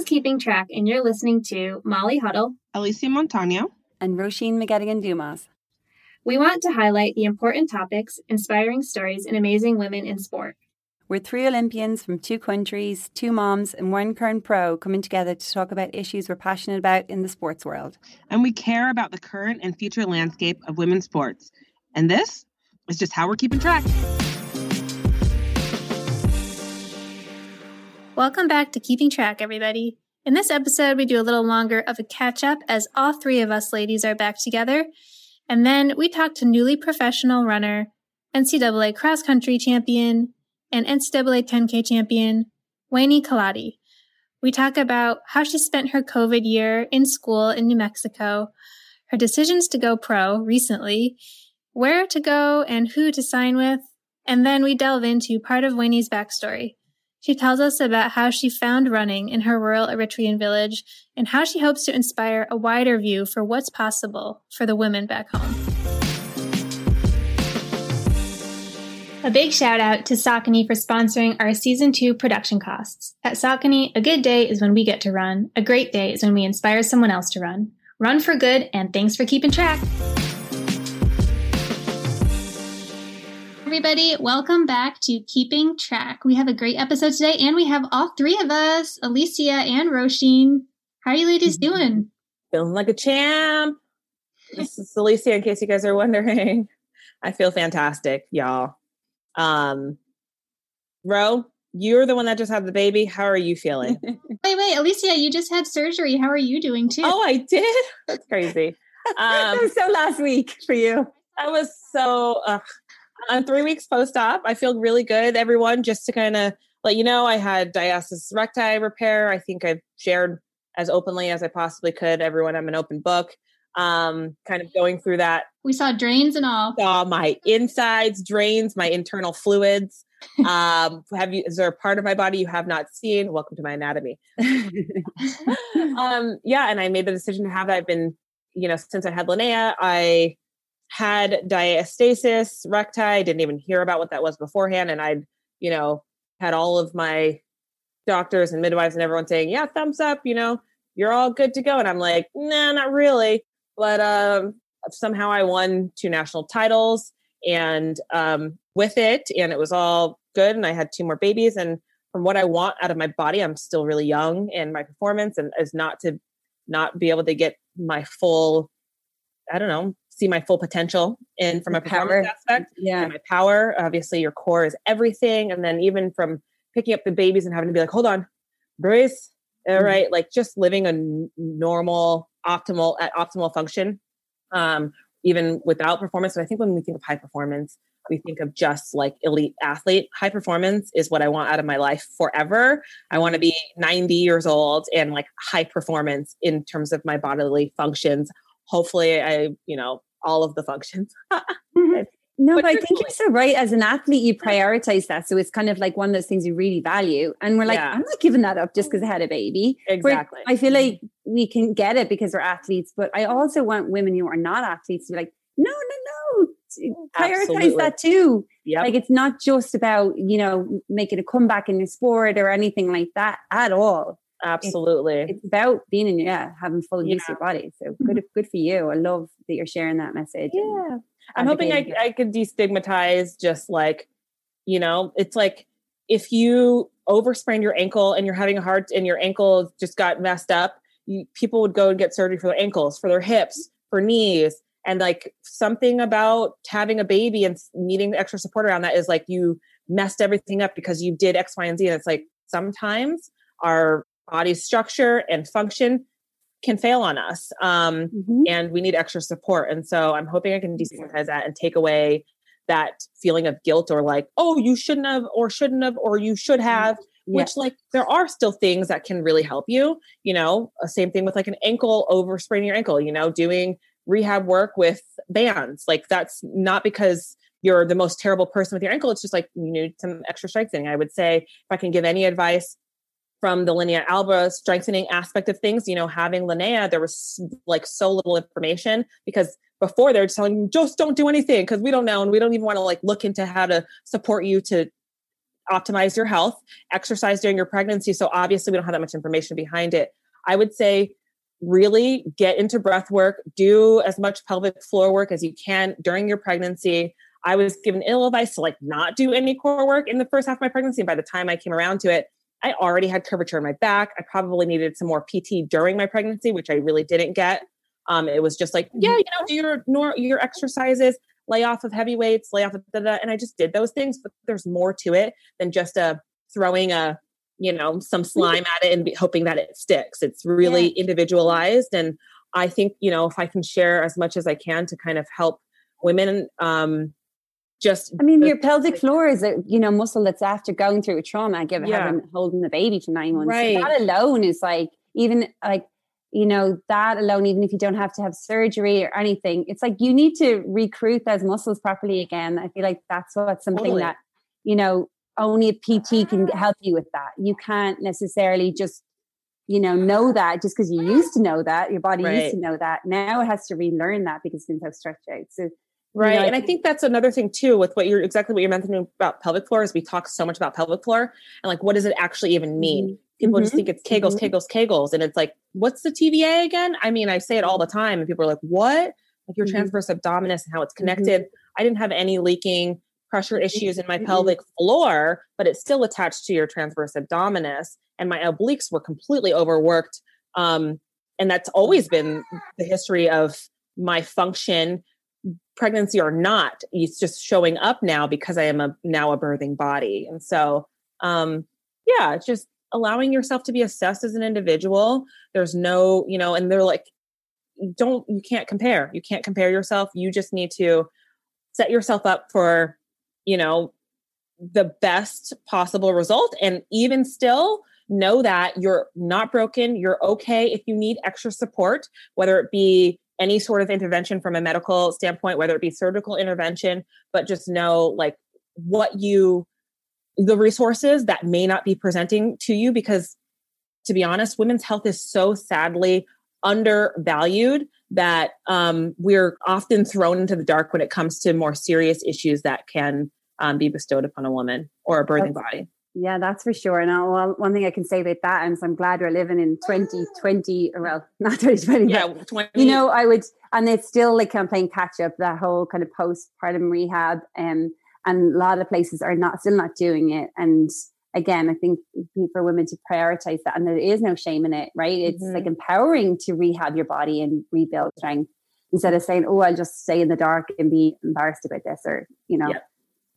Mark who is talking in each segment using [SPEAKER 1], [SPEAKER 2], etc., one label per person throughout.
[SPEAKER 1] is Keeping Track, and you're listening to Molly Huddle,
[SPEAKER 2] Alysia Montaño,
[SPEAKER 3] and Roisin McGettigan Dumas.
[SPEAKER 1] We want to highlight the important topics, inspiring stories, and amazing women in sport.
[SPEAKER 3] We're three Olympians from two countries, two moms, and one current pro coming together to talk about issues we're passionate about in the sports world.
[SPEAKER 2] And we care about the current and future landscape of women's sports. And this is just how we're keeping track.
[SPEAKER 1] Welcome back to Keeping Track, everybody. In this episode, we do a little longer of a catch up as all three of us ladies are back together. And then we talk to newly professional runner, NCAA cross country champion, and NCAA 10K champion, Weini Kelati. We talk about how she spent her COVID year in school in New Mexico, her decisions to go pro recently, where to go and who to sign with, and then we delve into part of Weini's backstory. She tells us about how she found running in her rural Eritrean village and how she hopes to inspire a wider view for what's possible for the women back home. A big shout out to Saucony for sponsoring our season two production costs. At Saucony, a good day is when we get to run. A great day is when we inspire someone else to run. Run for good, and thanks for keeping track. Everybody, welcome back to Keeping Track. We have a great episode today, and we have all three of us, Alysia and Roisin. How are you ladies mm-hmm. doing?
[SPEAKER 4] Feeling like a champ. This is Alysia, in case you guys are wondering. I feel fantastic, y'all. Um, Ro, you're the one that just had the baby. How are you feeling?
[SPEAKER 1] wait, wait, Alysia, you just had surgery. How are you doing too?
[SPEAKER 4] Oh, I did. That's crazy.
[SPEAKER 3] Um, was so last week for you.
[SPEAKER 4] I was so uh, on three weeks post op. I feel really good. Everyone, just to kind of let you know, I had diastasis recti repair. I think I've shared as openly as I possibly could. Everyone, I'm an open book um, kind of going through that.
[SPEAKER 1] We saw drains and all.
[SPEAKER 4] Saw my insides, drains, my internal fluids. um, have you? Is there a part of my body you have not seen? Welcome to my anatomy. um, yeah, and I made the decision to have that. I've been, you know, since I had Linnea, I had diastasis recti. Didn't even hear about what that was beforehand, and I'd, you know, had all of my doctors and midwives and everyone saying, "Yeah, thumbs up," you know, you're all good to go. And I'm like, nah, not really but um, somehow I won two national titles and um, with it, and it was all good. And I had two more babies. And from what I want out of my body, I'm still really young, and my performance and is not to not be able to get my full, I don't know, see my full potential in from a performance power. aspect.
[SPEAKER 3] Yeah,
[SPEAKER 4] my power. Obviously, your core is everything, and then even from picking up the babies and having to be like, hold on, brace. All mm-hmm. right, like just living a normal optimal at optimal function, um, even without performance. So I think when we think of high performance, we think of just like elite athlete. High performance is what I want out of my life forever. I want to be 90 years old and like high performance in terms of my bodily functions. Hopefully, I, you know, all of the functions.
[SPEAKER 3] Mm-hmm. No, but, but I think you're so right. As an athlete, you prioritize that. So it's kind of like one of those things you really value. And we're like, yeah. I'm not giving that up just because I had a baby.
[SPEAKER 4] Exactly.
[SPEAKER 3] I feel like we can get it because we're athletes, but I also want women who are not athletes to be like, no, no, no, prioritize Absolutely. that too.
[SPEAKER 4] Yep.
[SPEAKER 3] Like it's not just about, you know, making a comeback in your sport or anything like that at all.
[SPEAKER 4] Absolutely.
[SPEAKER 3] It's, it's about being in, yeah, having full use of your body. So good, good for you. I love that you're sharing that message.
[SPEAKER 4] Yeah. I'm hoping I, I could destigmatize just like, you know, it's like if you oversprain your ankle and you're having a heart and your ankle just got messed up, you, people would go and get surgery for their ankles, for their hips, for knees. And like something about having a baby and needing extra support around that is like you messed everything up because you did X, Y, and Z. And it's like sometimes our body structure and function can fail on us um, mm-hmm. and we need extra support. And so i'm hoping i can destigmatize that and take away that feeling of guilt or like oh you shouldn't have or shouldn't have or you should mm-hmm. have which like there are still things that can really help you you know uh, same thing with like an ankle over spraining your ankle you know doing rehab work with bands. Like that's not because you're the most terrible person with your ankle it's just like you need some extra strengthening. I would say if i can give any advice from the Linnea Alba strengthening aspect of things, you know, having Linnea, there was like so little information because before they're telling you just don't do anything because we don't know and we don't even want to like look into how to support you to optimize your health, exercise during your pregnancy. So obviously we don't have that much information behind it. I would say really get into breath work, do as much pelvic floor work as you can during your pregnancy. I was given ill advice to like not do any core work in the first half of my pregnancy. And by the time I came around to it, I already had curvature in my back. I probably needed some more PT during my pregnancy, which I really didn't get. Um, it was just like, yeah, you know, do your nor- your exercises, lay off of heavy weights, lay off of da, da, and I just did those things. But there's more to it than just a uh, throwing a you know some slime at it and be, hoping that it sticks. It's really yeah. individualized, and I think you know if I can share as much as I can to kind of help women um, just
[SPEAKER 3] i mean your pelvic floor is a you know muscle that's after going through a trauma given yeah. having holding the baby for nine months right. So that alone is like even like you know that alone even if you don't have to have surgery or anything it's like you need to recruit those muscles properly again i feel like that's what something totally. that you know only a pt can ah. help you with that you can't necessarily just you know know that just because you used to know that your body right. used to know that now it has to relearn that because it's been so stretched out so
[SPEAKER 4] Right. Know, and I think that's another thing too with what you're exactly what you're mentioning about pelvic floor is we talk so much about pelvic floor and like what does it actually even mean? Mm-hmm. People mm-hmm. just think it's kegels, mm-hmm. kegels, kegels. And it's like, what's the TVA again? I mean, I say it all the time and people are like, what? Like your mm-hmm. transverse abdominis and how it's mm-hmm. connected. I didn't have any leaking pressure issues in my mm-hmm. pelvic floor, but it's still attached to your transverse abdominis. And my obliques were completely overworked. Um, and that's always been the history of my function pregnancy or not it's just showing up now because i am a now a birthing body. And so um yeah it's just allowing yourself to be assessed as an individual. There's no you know and they're like don't you can't compare. You can't compare yourself. You just need to set yourself up for you know the best possible result. And even still know that you're not broken. You're okay if you need extra support whether it be any sort of intervention from a medical standpoint, whether it be surgical intervention, but just know like what you, the resources that may not be presenting to you because to be honest, women's health is so sadly undervalued that um, we're often thrown into the dark when it comes to more serious issues that can um, be bestowed upon a woman or a birthing That's, body.
[SPEAKER 3] Yeah, that's for sure. And well, one thing I can say about that is I'm glad we're living in 2020, well, not 2020, yeah, 20. you know, I would, and it's still like of playing catch up, that whole kind of postpartum rehab. Um, and a lot of places are not, still not doing it. And again, I think for women to prioritize that, and there is no shame in it, right? It's mm-hmm. like empowering to rehab your body and rebuild strength instead of saying, oh, I'll just stay in the dark and be embarrassed about this or, you know.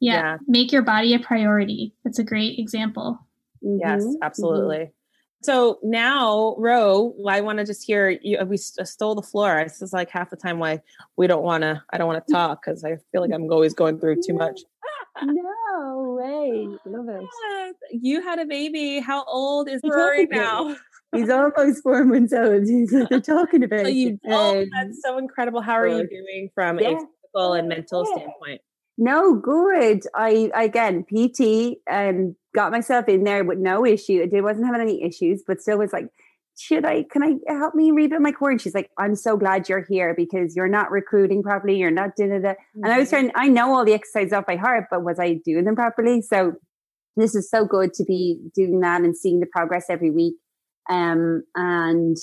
[SPEAKER 1] Yeah, yeah. make your body a priority that's a great example
[SPEAKER 4] mm-hmm. yes mm-hmm. absolutely mm-hmm. so now ro i want to just hear you we stole the floor this is like half the time why we don't want to i don't want to talk because i feel like i'm always going through too much
[SPEAKER 3] no way love it
[SPEAKER 4] you had a baby how old is rory now
[SPEAKER 3] He's almost four months old. He's they're talking about.
[SPEAKER 4] So you, oh, that's so incredible. How are you doing from yeah. a physical and mental yeah. standpoint?
[SPEAKER 3] No, good. I again PT and um, got myself in there with no issue. I wasn't having any issues, but still was like, should I? Can I help me rebuild my core? And she's like, I'm so glad you're here because you're not recruiting properly. You're not doing it. And I was mm-hmm. trying. I know all the exercises off by heart, but was I doing them properly? So this is so good to be doing that and seeing the progress every week. Um, and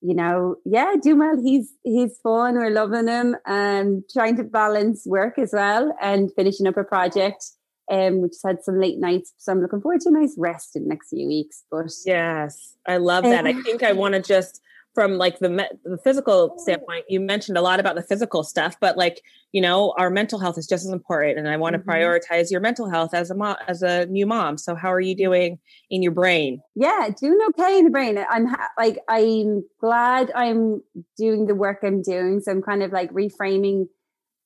[SPEAKER 3] you know, yeah, doing well. He's he's fun. We're loving him. and trying to balance work as well and finishing up a project. Um, which has had some late nights. So I'm looking forward to a nice rest in the next few weeks. But
[SPEAKER 4] yes, I love that. Um, I think I want to just from like the me- the physical standpoint you mentioned a lot about the physical stuff but like you know our mental health is just as important and i want to mm-hmm. prioritize your mental health as a mom as a new mom. So how are you doing in your brain?
[SPEAKER 3] Yeah doing okay in the brain. I'm ha- like i'm glad i'm doing the work i'm doing so i'm kind of like reframing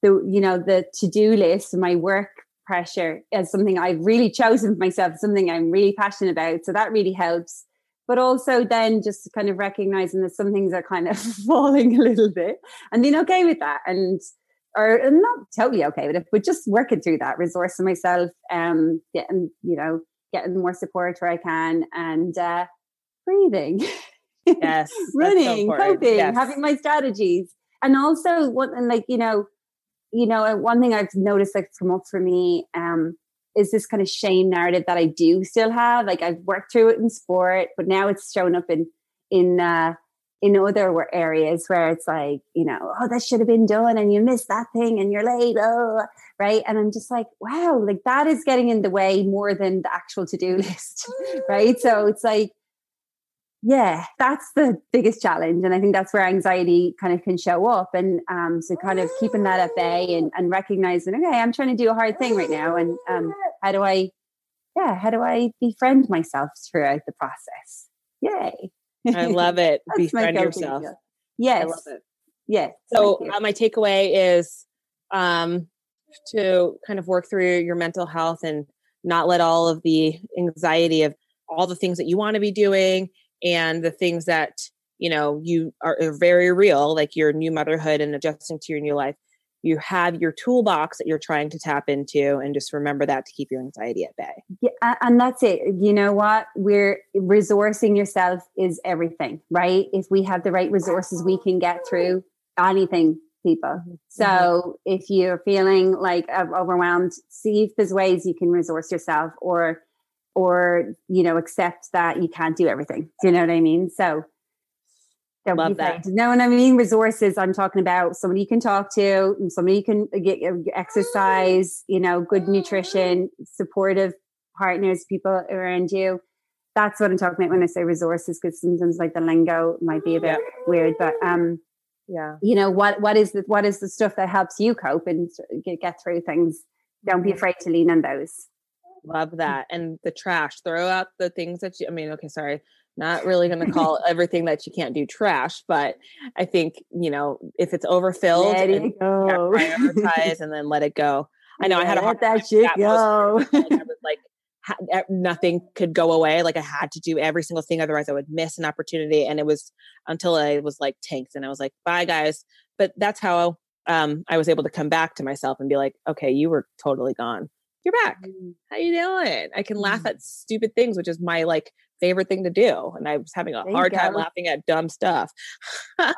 [SPEAKER 3] the you know the to-do list my work pressure as something i've really chosen for myself something i'm really passionate about so that really helps but also then just kind of recognizing that some things are kind of falling a little bit and being okay with that and or not totally okay with it, but just working through that, resourcing myself, um, getting, you know, getting more support where I can and uh breathing.
[SPEAKER 4] Yes.
[SPEAKER 3] running, so coping, yes. having my strategies. And also one and like, you know, you know, one thing I've noticed that's come up for me, um, is this kind of shame narrative that I do still have. Like I've worked through it in sport, but now it's shown up in in uh, in other areas where it's like, you know, oh, that should have been done and you missed that thing and you're late. Oh, right. And I'm just like, wow, like that is getting in the way more than the actual to do list. right. So it's like, yeah, that's the biggest challenge. And I think that's where anxiety kind of can show up. And um, so kind of keeping that at bay and, and recognizing, okay, I'm trying to do a hard thing right now. And um, how do I, yeah, how do I befriend myself throughout the process? Yay.
[SPEAKER 4] I love it. Befriend yourself.
[SPEAKER 3] Yes. I love it. Yes.
[SPEAKER 4] So uh, my takeaway is um, to kind of work through your mental health and not let all of the anxiety of all the things that you want to be doing and the things that you know you are, are very real like your new motherhood and adjusting to your new life you have your toolbox that you're trying to tap into and just remember that to keep your anxiety at bay.
[SPEAKER 3] Yeah and that's it. You know what? We're resourcing yourself is everything right? If we have the right resources we can get through anything people. Mm-hmm. so mm-hmm. if you're feeling like overwhelmed see if there's ways you can resource yourself or or you know accept that you can't do everything do you know what i mean so
[SPEAKER 4] don't Love that.
[SPEAKER 3] No, and I mean resources. I'm talking about somebody you can talk to, somebody you can uh, uh, get exercise, you know, good nutrition, supportive partners, people around you. That's what I'm talking about when I say resources, because sometimes like the lingo might be a bit yeah. weird, but um,
[SPEAKER 4] yeah,
[SPEAKER 3] you know what what is the what is the stuff that helps you cope and uh, get, get through things. Don't be afraid to lean on those.
[SPEAKER 4] Love that, and the trash. Throw out the things that you. I mean, okay, sorry not really going to call everything that you can't do trash, but I think you know if it's overfilled,
[SPEAKER 3] let it go.
[SPEAKER 4] prioritize and then let it go. I know
[SPEAKER 3] I
[SPEAKER 4] had
[SPEAKER 3] a hard that shit go.
[SPEAKER 4] I was like nothing could go away. Like I had to do every single thing, otherwise I would miss an opportunity. And it was until I was like tanked, and I was like, "Bye, guys." But that's how um, I was able to come back to myself and be like, "Okay, you were totally gone." You're back. Mm. How you doing? I can laugh mm. at stupid things, which is my like favorite thing to do. And I was having a hard time laughing at dumb stuff.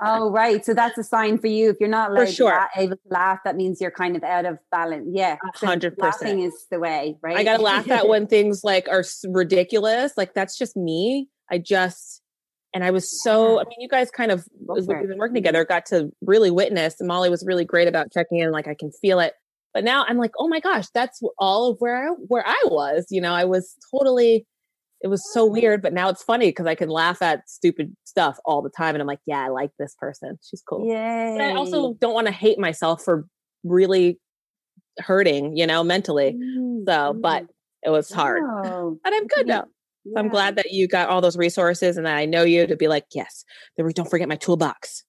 [SPEAKER 3] oh, right. So that's a sign for you. If you're not like, sure. able to laugh, that means you're kind of out of balance. Yeah.
[SPEAKER 4] hundred percent.
[SPEAKER 3] Laughing is the way, right?
[SPEAKER 4] I got to laugh at when things like are ridiculous. Like that's just me. I just, and I was so, I mean, you guys kind of, we've been working together, got to really witness. Molly was really great about checking in. Like I can feel it. But now I'm like, oh my gosh, that's all of where I, where I was. You know, I was totally it was so weird, but now it's funny because I can laugh at stupid stuff all the time. And I'm like, yeah, I like this person. She's cool.
[SPEAKER 3] Yeah.
[SPEAKER 4] But I also don't want to hate myself for really hurting, you know, mentally. Mm-hmm. So, but mm. it was hard. Oh. But I'm good now. Yeah. I'm glad that you got all those resources and that I know you to be like, yes, don't forget my toolbox.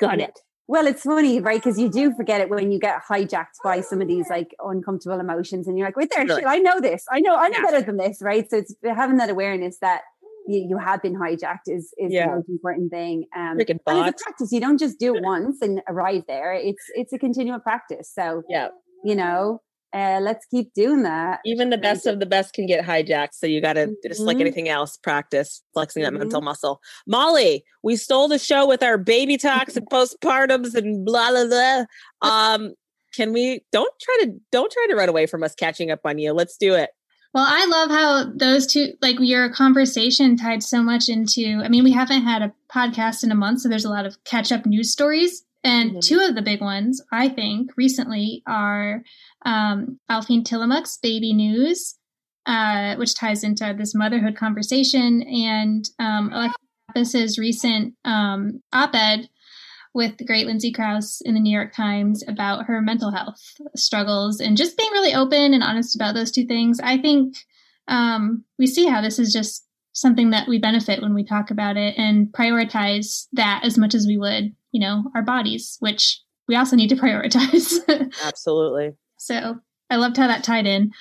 [SPEAKER 4] Got it.
[SPEAKER 3] Well, it's funny, right? Because you do forget it when you get hijacked by some of these like uncomfortable emotions, and you're like, "Wait there, really? shit, I know this. I know, I know yeah. better than this." Right? So it's having that awareness that you, you have been hijacked is is yeah. the most important thing. Um, and it's a practice. You don't just do it once and arrive there. It's it's a continual practice. So
[SPEAKER 4] yeah,
[SPEAKER 3] you know, uh, let's keep doing that.
[SPEAKER 4] Even the best of the best can get hijacked. So you got to, mm-hmm. just like mm-hmm. anything else, practice flexing that mm-hmm. mental muscle. Molly, we stole the show with our baby talks and postpartums and blah, blah, blah. Um, can we, don't try to, don't try to run away from us catching up on you. Let's do it.
[SPEAKER 1] Well, I love how those two, like your conversation tied so much into, I mean, we haven't had a podcast in a month, so there's a lot of catch up news stories. And mm-hmm. two of the big ones, I think, recently are um, Aliphine Tuliamuk's Baby News, uh, which ties into this motherhood conversation, and um, Alexis's recent um, op ed with the great Lindsay Crouse in the New York Times about her mental health struggles and just being really open and honest about those two things. I think um, we see how this is just something that we benefit when we talk about it and prioritize that as much as we would, you know, our bodies, which we also need to prioritize.
[SPEAKER 4] Absolutely.
[SPEAKER 1] So I loved how that tied in.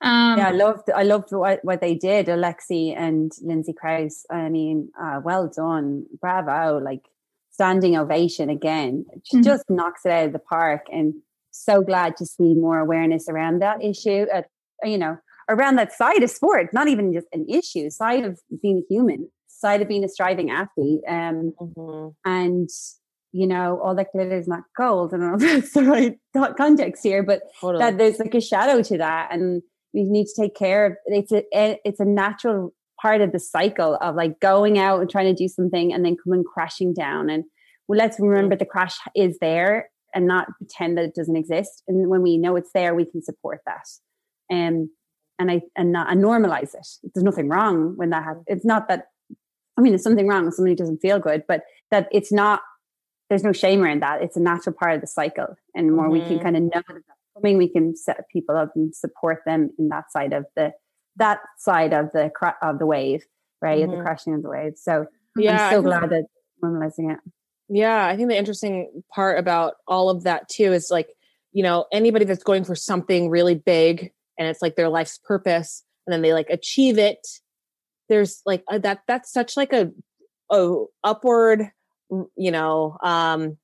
[SPEAKER 3] Um, yeah, I loved I loved what, what they did, Alexi and Lindsay Crouse. I mean, uh, well done, bravo! Like standing ovation again. She mm-hmm. just knocks it out of the park, and so glad to see more awareness around that issue. At, you know, around that side of sport, not even just an issue, side of being a human, side of being a striving athlete, um, mm-hmm. and you know, all that glitter is not gold. and all that's the right context here, but that there's like a shadow to that. And, we need to take care of it's a it's a natural part of the cycle of like going out and trying to do something and then coming crashing down and well let's remember the crash is there and not pretend that it doesn't exist and when we know it's there we can support that um, and i and not and normalize it there's nothing wrong when that happens it's not that i mean there's something wrong if somebody doesn't feel good but that it's not there's no shame around that it's a natural part of the cycle and the more mm-hmm. we can mm-hmm. kind of know that that's coming we can set people up and support them in that side of the that side of the of the wave, right? Mm-hmm. The crashing of the wave. So yeah, I'm so glad that normalizing it.
[SPEAKER 4] Yeah, I think the interesting part about all of that too is like, you know, anybody that's going for something really big and it's like their life's purpose and then they like achieve it, there's like a, that that's such like a a upward, you know, um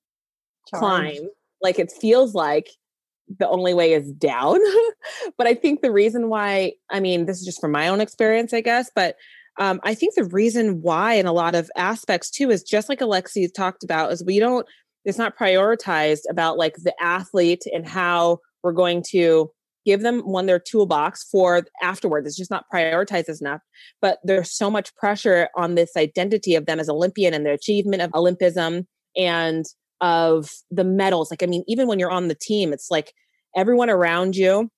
[SPEAKER 4] climb. Like it feels like the only way is down. but I think the reason why, I mean, this is just from my own experience, I guess, but um, I think the reason why, in a lot of aspects too, is just like Alexi talked about, is we don't, it's not prioritized about like the athlete and how we're going to give them one their toolbox for afterwards. It's just not prioritized enough. But there's so much pressure on this identity of them as Olympian and the achievement of Olympism and of the medals. Like, I mean, even when you're on the team, it's like everyone around you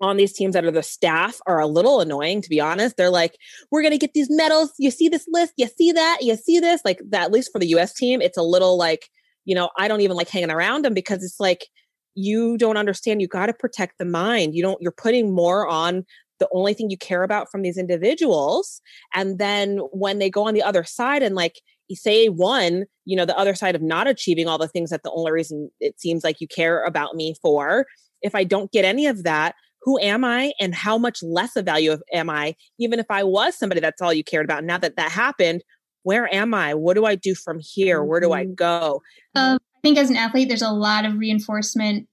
[SPEAKER 4] on these teams that are the staff are a little annoying to be honest they're like we're going to get these medals you see this list you see that you see this like that at least for the us team it's a little like you know i don't even like hanging around them because it's like you don't understand you got to protect the mind. You don't you're putting more on the only thing you care about from these individuals and then when they go on the other side and like say one you know the other side of not achieving all the things that the only reason it seems like you care about me for if i don't get any of that who am i and how much less of value am i? Even if i was somebody that's all you cared about now that that happened where am i? What do i do from here? Where do i mm-hmm. go?
[SPEAKER 1] Um, i think as an athlete there's a lot of reinforcement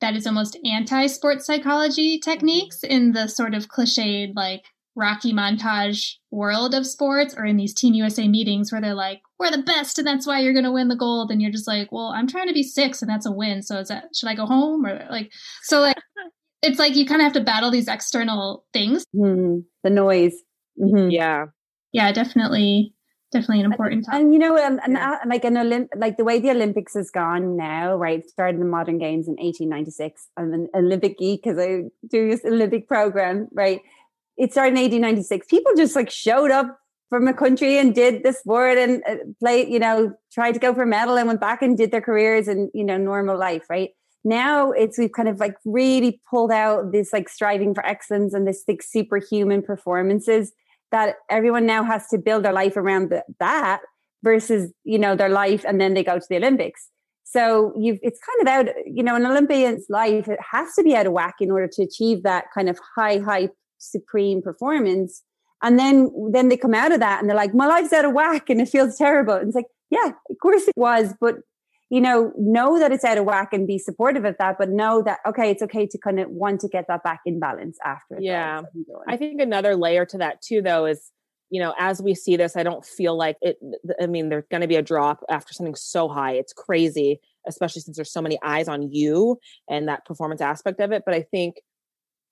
[SPEAKER 1] that is almost anti-sports psychology techniques in the sort of cliched like Rocky montage world of sports or in these Team USA meetings where they're like, we're the best and that's why you're going to win the gold. And you're just like, well, I'm trying to be six and that's a win. So is that, should I go home or like, so like, it's like you kind of have to battle these external things.
[SPEAKER 3] Mm, the noise. Mm-hmm.
[SPEAKER 4] Yeah.
[SPEAKER 1] Yeah, definitely. Definitely an important
[SPEAKER 3] topic. And you know, and, and yeah. like an Olymp, like the way the Olympics has gone now, right? Started the modern games in 1896. I'm an Olympic geek because I do this Olympic program, right? it started in 1896. People just like showed up from a country and did the sport and uh, played, you know, tried to go for a medal and went back and did their careers and, you know, normal life, right? Now it's we've kind of like really pulled out this like striving for excellence and this like superhuman performances that everyone now has to build their life around the, that versus, you know, their life and then they go to the Olympics. So you've it's kind of out, you know, an Olympian's life it has to be out of whack in order to achieve that kind of high hype supreme performance and then then they come out of that and they're like my life's out of whack and it feels terrible and it's like yeah of course it was but you know know that it's out of whack and be supportive of that but know that okay it's okay to kind of want to get that back in balance after
[SPEAKER 4] yeah. i think another layer to that too though is you know as we see this i don't feel like it i mean there's going to be a drop after something so high. It's crazy especially since there's so many eyes on you and that performance aspect of it but i think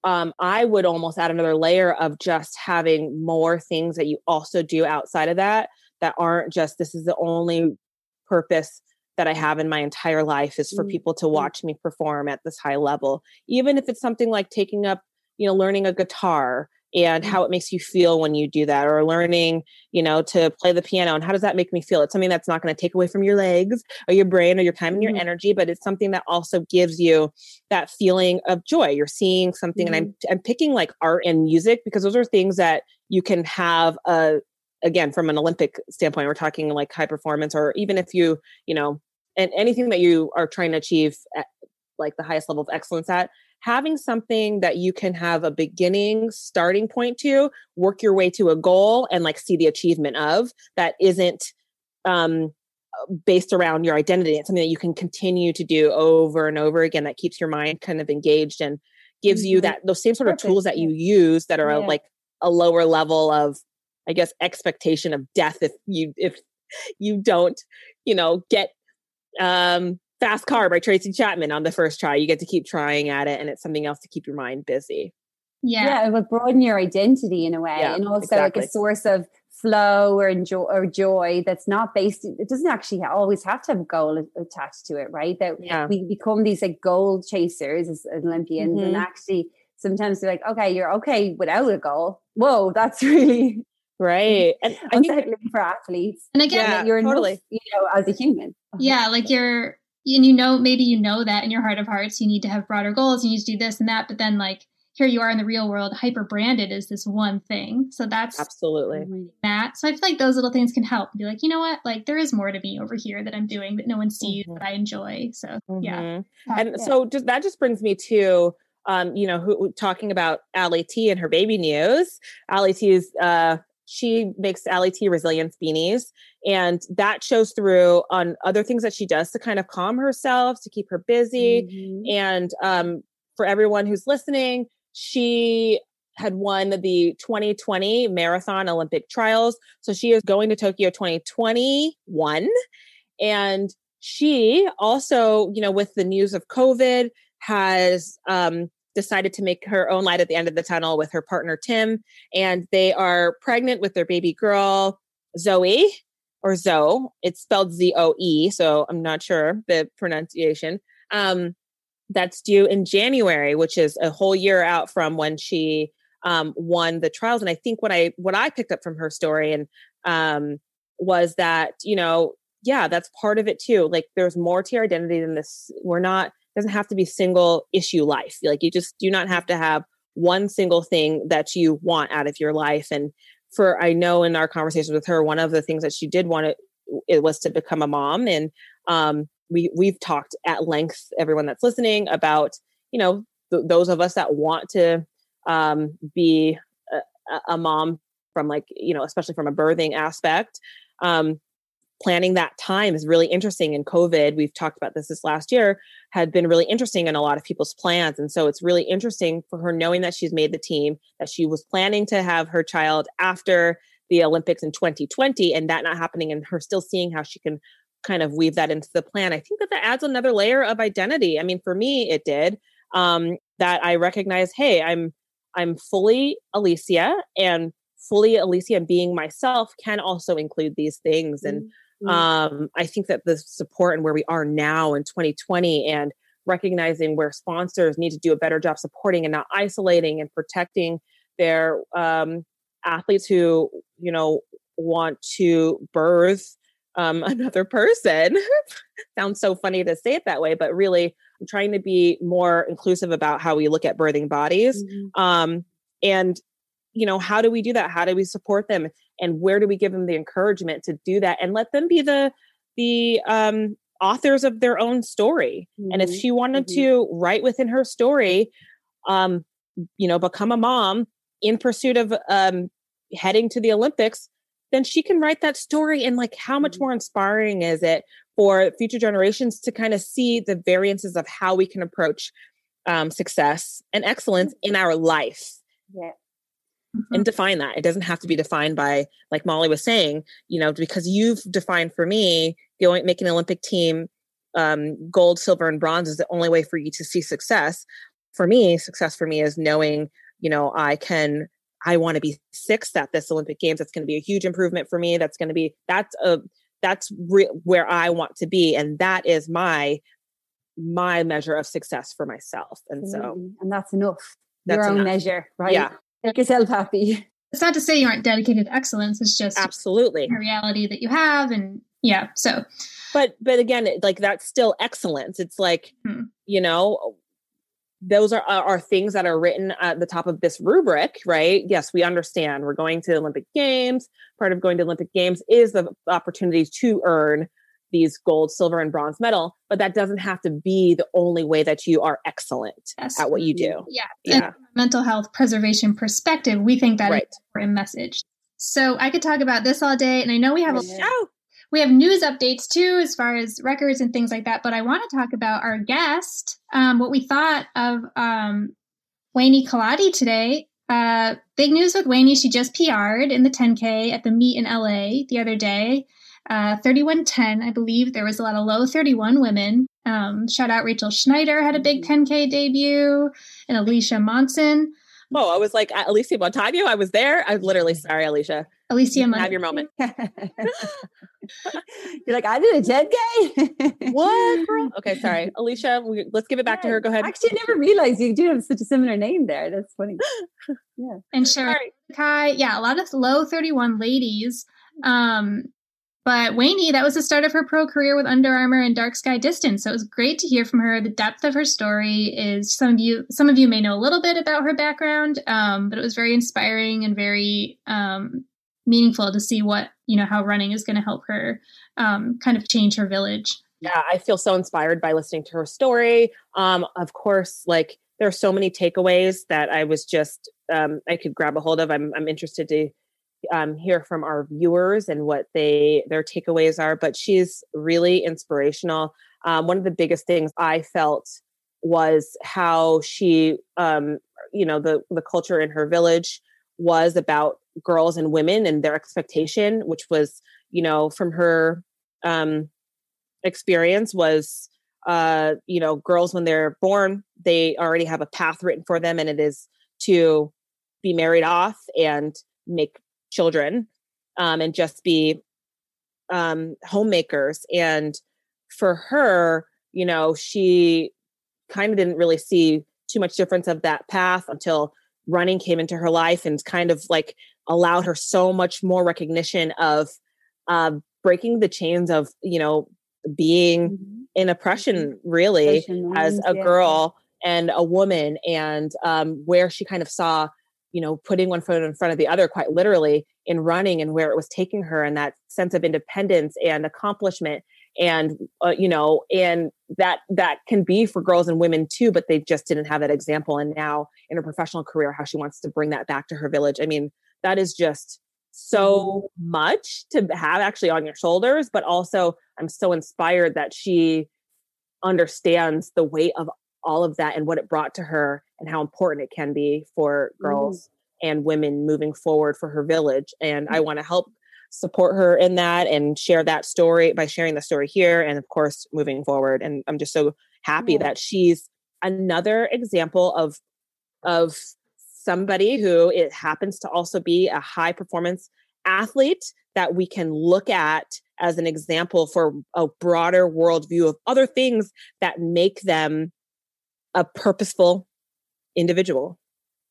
[SPEAKER 4] um, I would almost add another layer of just having more things that you also do outside of that that aren't just this is the only purpose that I have in my entire life is for mm-hmm. people to watch me perform at this high level. Even if it's something like taking up, you know, learning a guitar and mm. how it makes you feel when you do that or learning you know to play the piano and how does that make me feel it's something that's not going to take away from your legs or your brain or your time and your mm-hmm. energy but it's something that also gives you that feeling of joy you're seeing something mm-hmm. and I'm mm-hmm. I'm picking like art and music because those are things that you can have a again from an olympic standpoint we're talking like high performance or even if you you know and anything that you are trying to achieve at like the highest level of excellence at having something that you can have a beginning starting point to work your way to a goal and like see the achievement of that isn't um based around your identity it's something that you can continue to do over and over again that keeps your mind kind of engaged and gives mm-hmm. you that those same sort of tools that you use that are yeah. like a lower level of i guess expectation of death if you if you don't you know get um Fast Car by Tracy Chapman on the first try. You get to keep trying at it, and it's something else to keep your mind busy.
[SPEAKER 1] Yeah.
[SPEAKER 3] Yeah, it would broaden your identity in a way.
[SPEAKER 4] Yeah,
[SPEAKER 3] and also
[SPEAKER 4] exactly.
[SPEAKER 3] like a source of flow or enjoy or joy that's not based it doesn't actually always have to have a goal attached to it, right? That
[SPEAKER 4] Yeah.
[SPEAKER 3] we become these like goal chasers as Olympians and
[SPEAKER 4] Mhm.
[SPEAKER 3] actually sometimes they're like, okay, you're okay without a goal. Whoa, that's really
[SPEAKER 4] Right. And I think
[SPEAKER 3] unsettling for athletes.
[SPEAKER 1] And again,
[SPEAKER 4] Yeah,
[SPEAKER 3] you're
[SPEAKER 4] totally.
[SPEAKER 3] enough, you know, as a human.
[SPEAKER 1] Yeah, like you're, and you know, maybe you know that in your heart of hearts, you need to have broader goals, you need to do this and that, but then like here you are in the real world, hyper branded is this one thing. So that's
[SPEAKER 4] absolutely.
[SPEAKER 1] that. So I feel like those little things can help. Be like, you know what? Like there is more to me over here that I'm doing that no one sees
[SPEAKER 4] Mhm.
[SPEAKER 1] that I enjoy. So yeah.
[SPEAKER 4] Mhm. And
[SPEAKER 3] Yeah.
[SPEAKER 4] so just that just brings me to um, you know, who talking about Ali T and her baby news. Ali T is uh she makes Ali T resilience beanies and that shows through on other things that she does to kind of calm herself, to keep her busy.
[SPEAKER 3] Mhm.
[SPEAKER 4] And um, for everyone who's listening, she had won the 2020 Marathon Olympic trials. So she is going to Tokyo 2021. And she also, you know, with the news of COVID, has um, decided to make her own light at the end of the tunnel with her partner, Tim. And they are pregnant with their baby girl, Zoe or Zoe. It's spelled Z O E. So I'm not sure the pronunciation. Um, that's due in January, which is a whole year out from when she um, won the trials. And I think what I what I picked up from her story and um, was that you know, yeah, that's part of it too. Like there's more to your identity than this. We're not doesn't have to be single issue life. Like you just do not have to have one single thing that you want out of your life. And for I know in our conversations with her, one of the things that she did want it, it was to become a mom and um we we've talked at length everyone that's listening about you know th- those of us that want to um, be a, a mom from like you know especially from a birthing aspect um, planning that time is really interesting in covid we've talked about this this last year had been really interesting in a lot of people's plans and so it's really interesting for her knowing that she's made the team that she was planning to have her child after the olympics in 2020 and that not happening and her still seeing how she can kind of weave that into the plan. I think that that adds another layer of identity. I mean for me it did um that i recognize hey i'm i'm fully alicia and fully alicia and being myself can also include these things and
[SPEAKER 3] Mhm.
[SPEAKER 4] um i think that the support and where we are now in 2020 and recognizing where sponsors need to do a better job supporting and not isolating and protecting their um athletes who you know want to birth um, another person. Sounds so funny to say it that way, but really, I'm trying to be more inclusive about how we look at birthing bodies.
[SPEAKER 3] Mhm.
[SPEAKER 4] Um, and, you know, how do we do that? How do we support them? And where do we give them the encouragement to do that and let them be the, the, um, authors of their own story. And if
[SPEAKER 3] Mhm.
[SPEAKER 4] she wanted
[SPEAKER 3] Mhm.
[SPEAKER 4] to write within her story, um, you know, become a mom in pursuit of um, heading to the Olympics, then she can write that story. And like, how much
[SPEAKER 3] Mhm.
[SPEAKER 4] more inspiring is it for future generations to kind of see the variances of how we can approach um, success and excellence in our life
[SPEAKER 3] Yeah.
[SPEAKER 4] And define that. It doesn't have to be defined by, like Molly was saying, you know, because you've defined for me going making an Olympic team um, gold, silver, and bronze is the only way for you to see success. For me, success for me is knowing, you know, I can. I want to be sixth at this Olympic Games. That's going to be a huge improvement for me. That's going to be that's a that's re- where I want to be, and that is my my measure of success for myself. And so,
[SPEAKER 3] and that's enough.
[SPEAKER 4] That's
[SPEAKER 3] Your own
[SPEAKER 4] enough.
[SPEAKER 3] measure, right?
[SPEAKER 4] yeah,
[SPEAKER 3] Make yourself happy.
[SPEAKER 1] It's not to say you aren't dedicated to excellence. It's just
[SPEAKER 4] absolutely.
[SPEAKER 1] a reality that you have. And yeah, so
[SPEAKER 4] but but again like that's still excellence it's like
[SPEAKER 1] Hmm.
[SPEAKER 4] you know those are are are things that are written at the top of this rubric right yes we understand we're going to the olympic games part of going to olympic games is the opportunity to earn these gold silver and bronze medal but that doesn't have to be the only way that you are excellent
[SPEAKER 1] Yes.
[SPEAKER 4] at what you do
[SPEAKER 1] yeah.
[SPEAKER 4] yeah
[SPEAKER 1] And from a mental health preservation perspective, we think that is
[SPEAKER 4] right
[SPEAKER 1] an important message. So I could talk about this all day, and I know we have a,
[SPEAKER 3] Yeah.
[SPEAKER 4] oh
[SPEAKER 1] we have news updates too, as far as records and things like that. But I want to talk about our guest, um, what we thought of um, Weini Kelati today. Uh, big news with Wayne. She just PR'd in the 10K at the meet in LA the other day. Uh, 3110, I believe. There was a lot of low 31 women. Um, shout out Rachel Schneider had a big 10K debut, and Alicia Monson.
[SPEAKER 4] oh, I was like Alysia Montaño. I was there. I'm literally sorry, Alicia.
[SPEAKER 1] Alicia,
[SPEAKER 4] you have your moment.
[SPEAKER 3] You're like, I did a 10K.
[SPEAKER 4] what? Girl? Okay, sorry. Alicia, we, let's give it back yeah. to her. Go ahead.
[SPEAKER 3] Actually, I never realized you do have such a similar name there. That's funny.
[SPEAKER 1] Yeah. And Sharon Kai, yeah, a lot of low 31 ladies. Um, but Weini, that was the start of her pro career with Under Armour and Dark Sky Distance. So it was great to hear from her. The depth of her story is some of you some of you may know a little bit about her background, um, but it was very inspiring and very um, meaningful to see what you know how running is going to help her um, kind of change her village.
[SPEAKER 4] Yeah, I feel so inspired by listening to her story. Um, of course, like there are so many takeaways that I was just um, I could grab a hold of. I'm I'm interested to um, hear from our viewers and what they their takeaways are. But she's really inspirational. Um, one of the biggest things I felt was how she, um, you know, the the culture in her village was about girls and women and their expectation, which was, you know, from her um, experience was, uh, you know, girls when they're born, they already have a path written for them, and it is to be married off and make children um, and just be um, homemakers. And for her, you know, she kind of didn't really see too much difference of that path until running came into her life and kind of like allowed her so much more recognition of uh, breaking the chains of you know being mm-hmm. in oppression really oppression as a girl and a woman and um, where she kind of saw you know putting one foot in front of the other quite literally in running and where it was taking her and that sense of independence and accomplishment and uh, you know and that that can be for girls and women too but they just didn't have that example and now in her professional career how she wants to bring that back to her village i mean that is just so mm-hmm. much to have actually on your shoulders but also i'm so inspired that she understands the weight of all of that and what it brought to her and how important it can be for girls mm. and women moving forward for her village and i mm. want to help support her in that and share that story by sharing the story here and of course moving forward and i'm just so happy yeah. that she's another example of of somebody who it happens to also be a high performance athlete that we can look at as an example for a broader worldview of other things that make them a purposeful individual.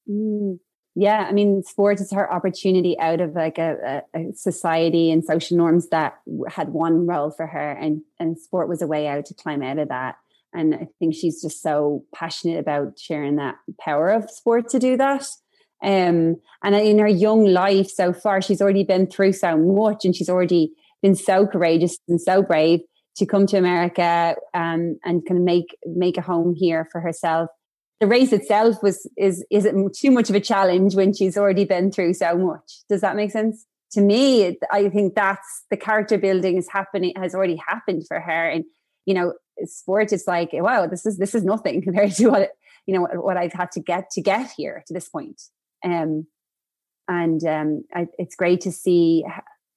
[SPEAKER 3] Mm, yeah, I mean, sports is her opportunity out of like a, a, society and social norms that had one role for her, and and sport was a way out to climb out of that. And I think she's just so passionate about sharing that power of sport to do that. Um, and in her young life so far, she's already been through so much, and she's already been so courageous and so brave to come to America um, and kind of make make a home here for herself. The race itself was is is it too much of a challenge when she's already been through so much. Does that make sense? To me i think that's the character building is happening has already happened for her. And you know sport is like wow this is this is nothing compared to what you know what i've had to get to get here to this point. Um and um I, it's great to see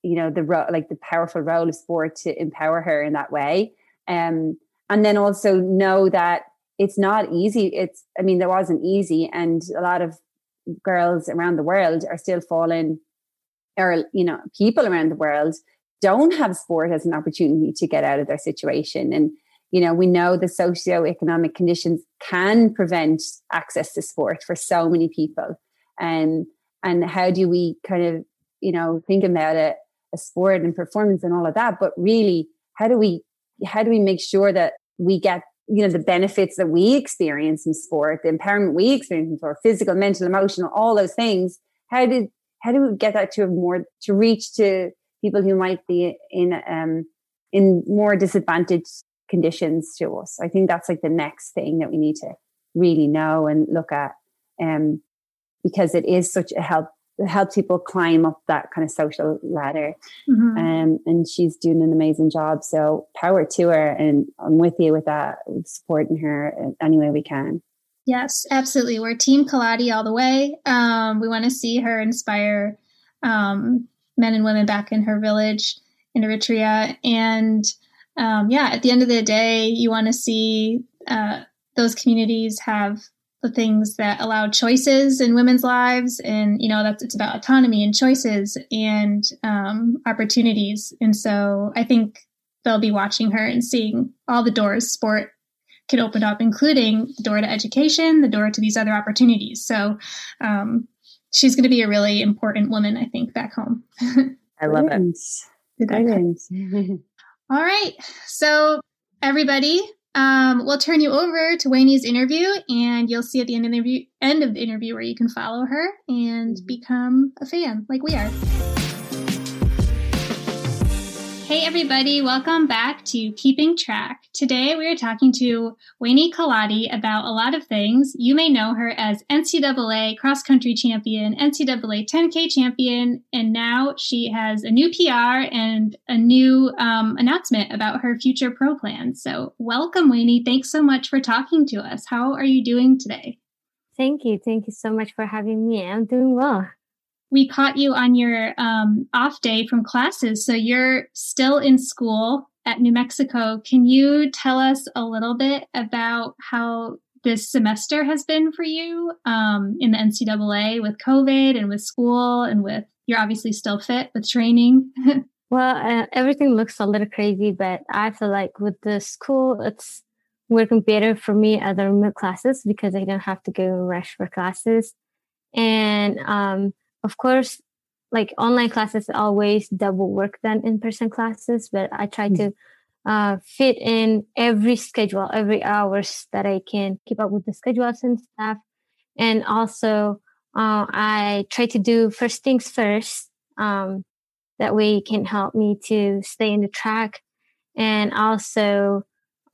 [SPEAKER 3] you know the ro- like the powerful role of sport to empower her in that way um and then also know that it's not easy. It's, I mean, there wasn't easy. And a lot of girls around the world are still falling, or, you know, people around the world don't have sport as an opportunity to get out of their situation. And, you know, we know the socio-economic conditions can prevent access to sport for so many people. And, and how do we kind of, you know, think about it, a sport and performance and all of that, but really, how do we, how do we make sure that we get you know the benefits that we experience in sport the empowerment we experience in sport physical mental emotional all those things? How did how do we get that to more to reach to people who might be in um in more disadvantaged conditions to us? I think that's like the next thing that we need to really know and look at um because it is such a help help people climb up that kind of social ladder. Mm-hmm. Um, and she's doing an amazing job. So power to her. And I'm with you with that, supporting her any way we can.
[SPEAKER 1] Yes, absolutely. We're Team Kelati all the way. Um, we want to see her inspire um, men and women back in her village in Eritrea. And um, yeah, at the end of the day, you want to see uh, those communities have the things that allow choices in women's lives. And you know that's it's about autonomy and choices and um, opportunities. And so i think they'll be watching her and seeing all the doors sport can open up including the door to education the door to these other opportunities. So um, she's going to be a really important woman i think back home.
[SPEAKER 4] I love it.
[SPEAKER 3] Brilliant.
[SPEAKER 1] all right. So everybody um, we'll turn you over to Weini's interview, and you'll see at the end of the interview, end of the interview where you can follow her and become a fan like we are. Hey, everybody, welcome back to Keeping Track. Today we are talking to Weini Kelati about a lot of things. You may know her as NCAA cross country champion, NCAA 10K champion, and now she has a new PR and a new um, announcement about her future pro plans. So, welcome, Weini. Thanks so much for talking to us. How are you doing today?
[SPEAKER 5] Thank you. Thank you so much for having me. I'm doing well
[SPEAKER 1] we caught you on your um, off day from classes. So you're still in school at New Mexico. Can you tell us a little bit about how this semester has been for you um, in the NCAA with COVID and with school and with you're obviously still fit with training?
[SPEAKER 5] well, uh, everything looks a little crazy, but I feel like with the school, it's working better for me at the remote classes because I don't have to go rush for classes. And um, of course, like online classes always double work than in-person classes, but I try mm-hmm. to uh, fit in every schedule, every hours that I can keep up with the schedules and stuff. And also, uh, I try to do first things first. Um, that way can help me to stay in the track. And also,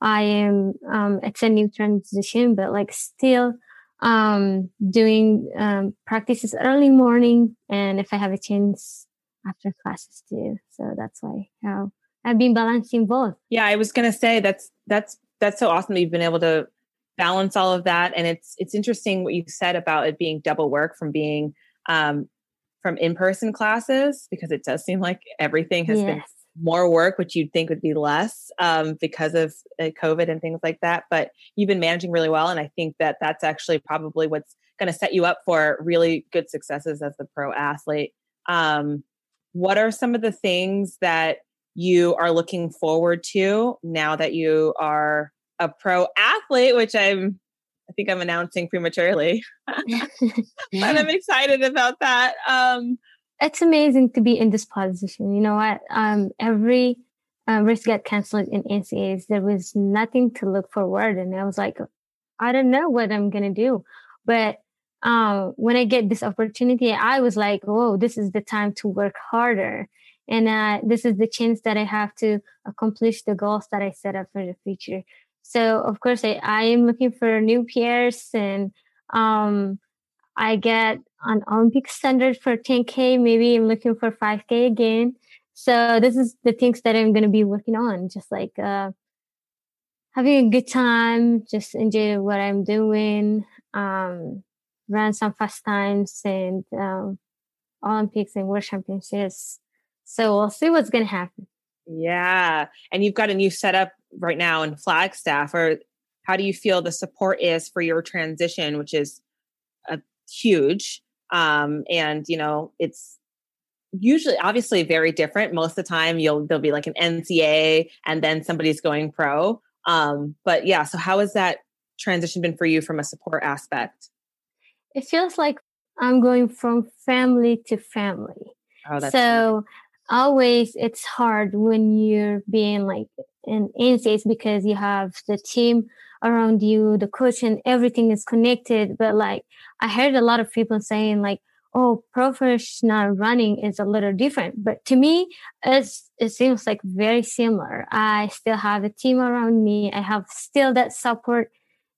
[SPEAKER 5] I am, um, it's a new transition, but like still um, doing um, practices early morning and if I have a chance after classes too. So that's why how I've been balancing both.
[SPEAKER 4] Yeah, I was gonna say that's that's that's so awesome that you've been able to balance all of that. And it's it's interesting what you said about it being double work from being um, from in-person classes because it does seem like everything has yes. been more work, which you'd think would be less um, because of uh, COVID and things like that. But you've been managing really well. And I think that that's actually probably what's going to set you up for really good successes as the pro athlete. Um, what are some of the things that you are looking forward to now that you are a pro athlete, which I'm I think I'm announcing prematurely. but I'm excited about that. Um,
[SPEAKER 5] it's amazing to be in this position. You know what? Um, every uh, race got canceled in NCAAs. There was nothing to look forward, and I was like, I don't know what I'm gonna do. But um, when I get this opportunity, I was like, oh, this is the time to work harder, and uh, this is the chance that I have to accomplish the goals that I set up for the future. So, of course, I, I am looking for new PRs and um, I get an Olympic standard for 10K. Maybe I'm looking for 5K again. So this is the things that I'm going to be working on. Just like, uh, having a good time, just enjoy what I'm doing, um, run some fast times and, um, Olympics and World Championships. So we'll see what's going to happen.
[SPEAKER 4] Yeah. And you've got a new setup right now in Flagstaff or how do you feel the support is for your transition, which is huge. Um, and you know, it's usually obviously very different. Most of the time you'll there'll be like an NCA and then somebody's going pro. Um, but yeah, so how has that transition been for you from a support aspect?
[SPEAKER 5] It feels like I'm going from family to family. Oh, that's so always it's hard when you're being like in NCAs because you have the team around you, the coach and everything is connected. But like I heard a lot of people saying like, oh, professional running is a little different. But to me, it's, it seems like very similar. I still have a team around me. I have still that support.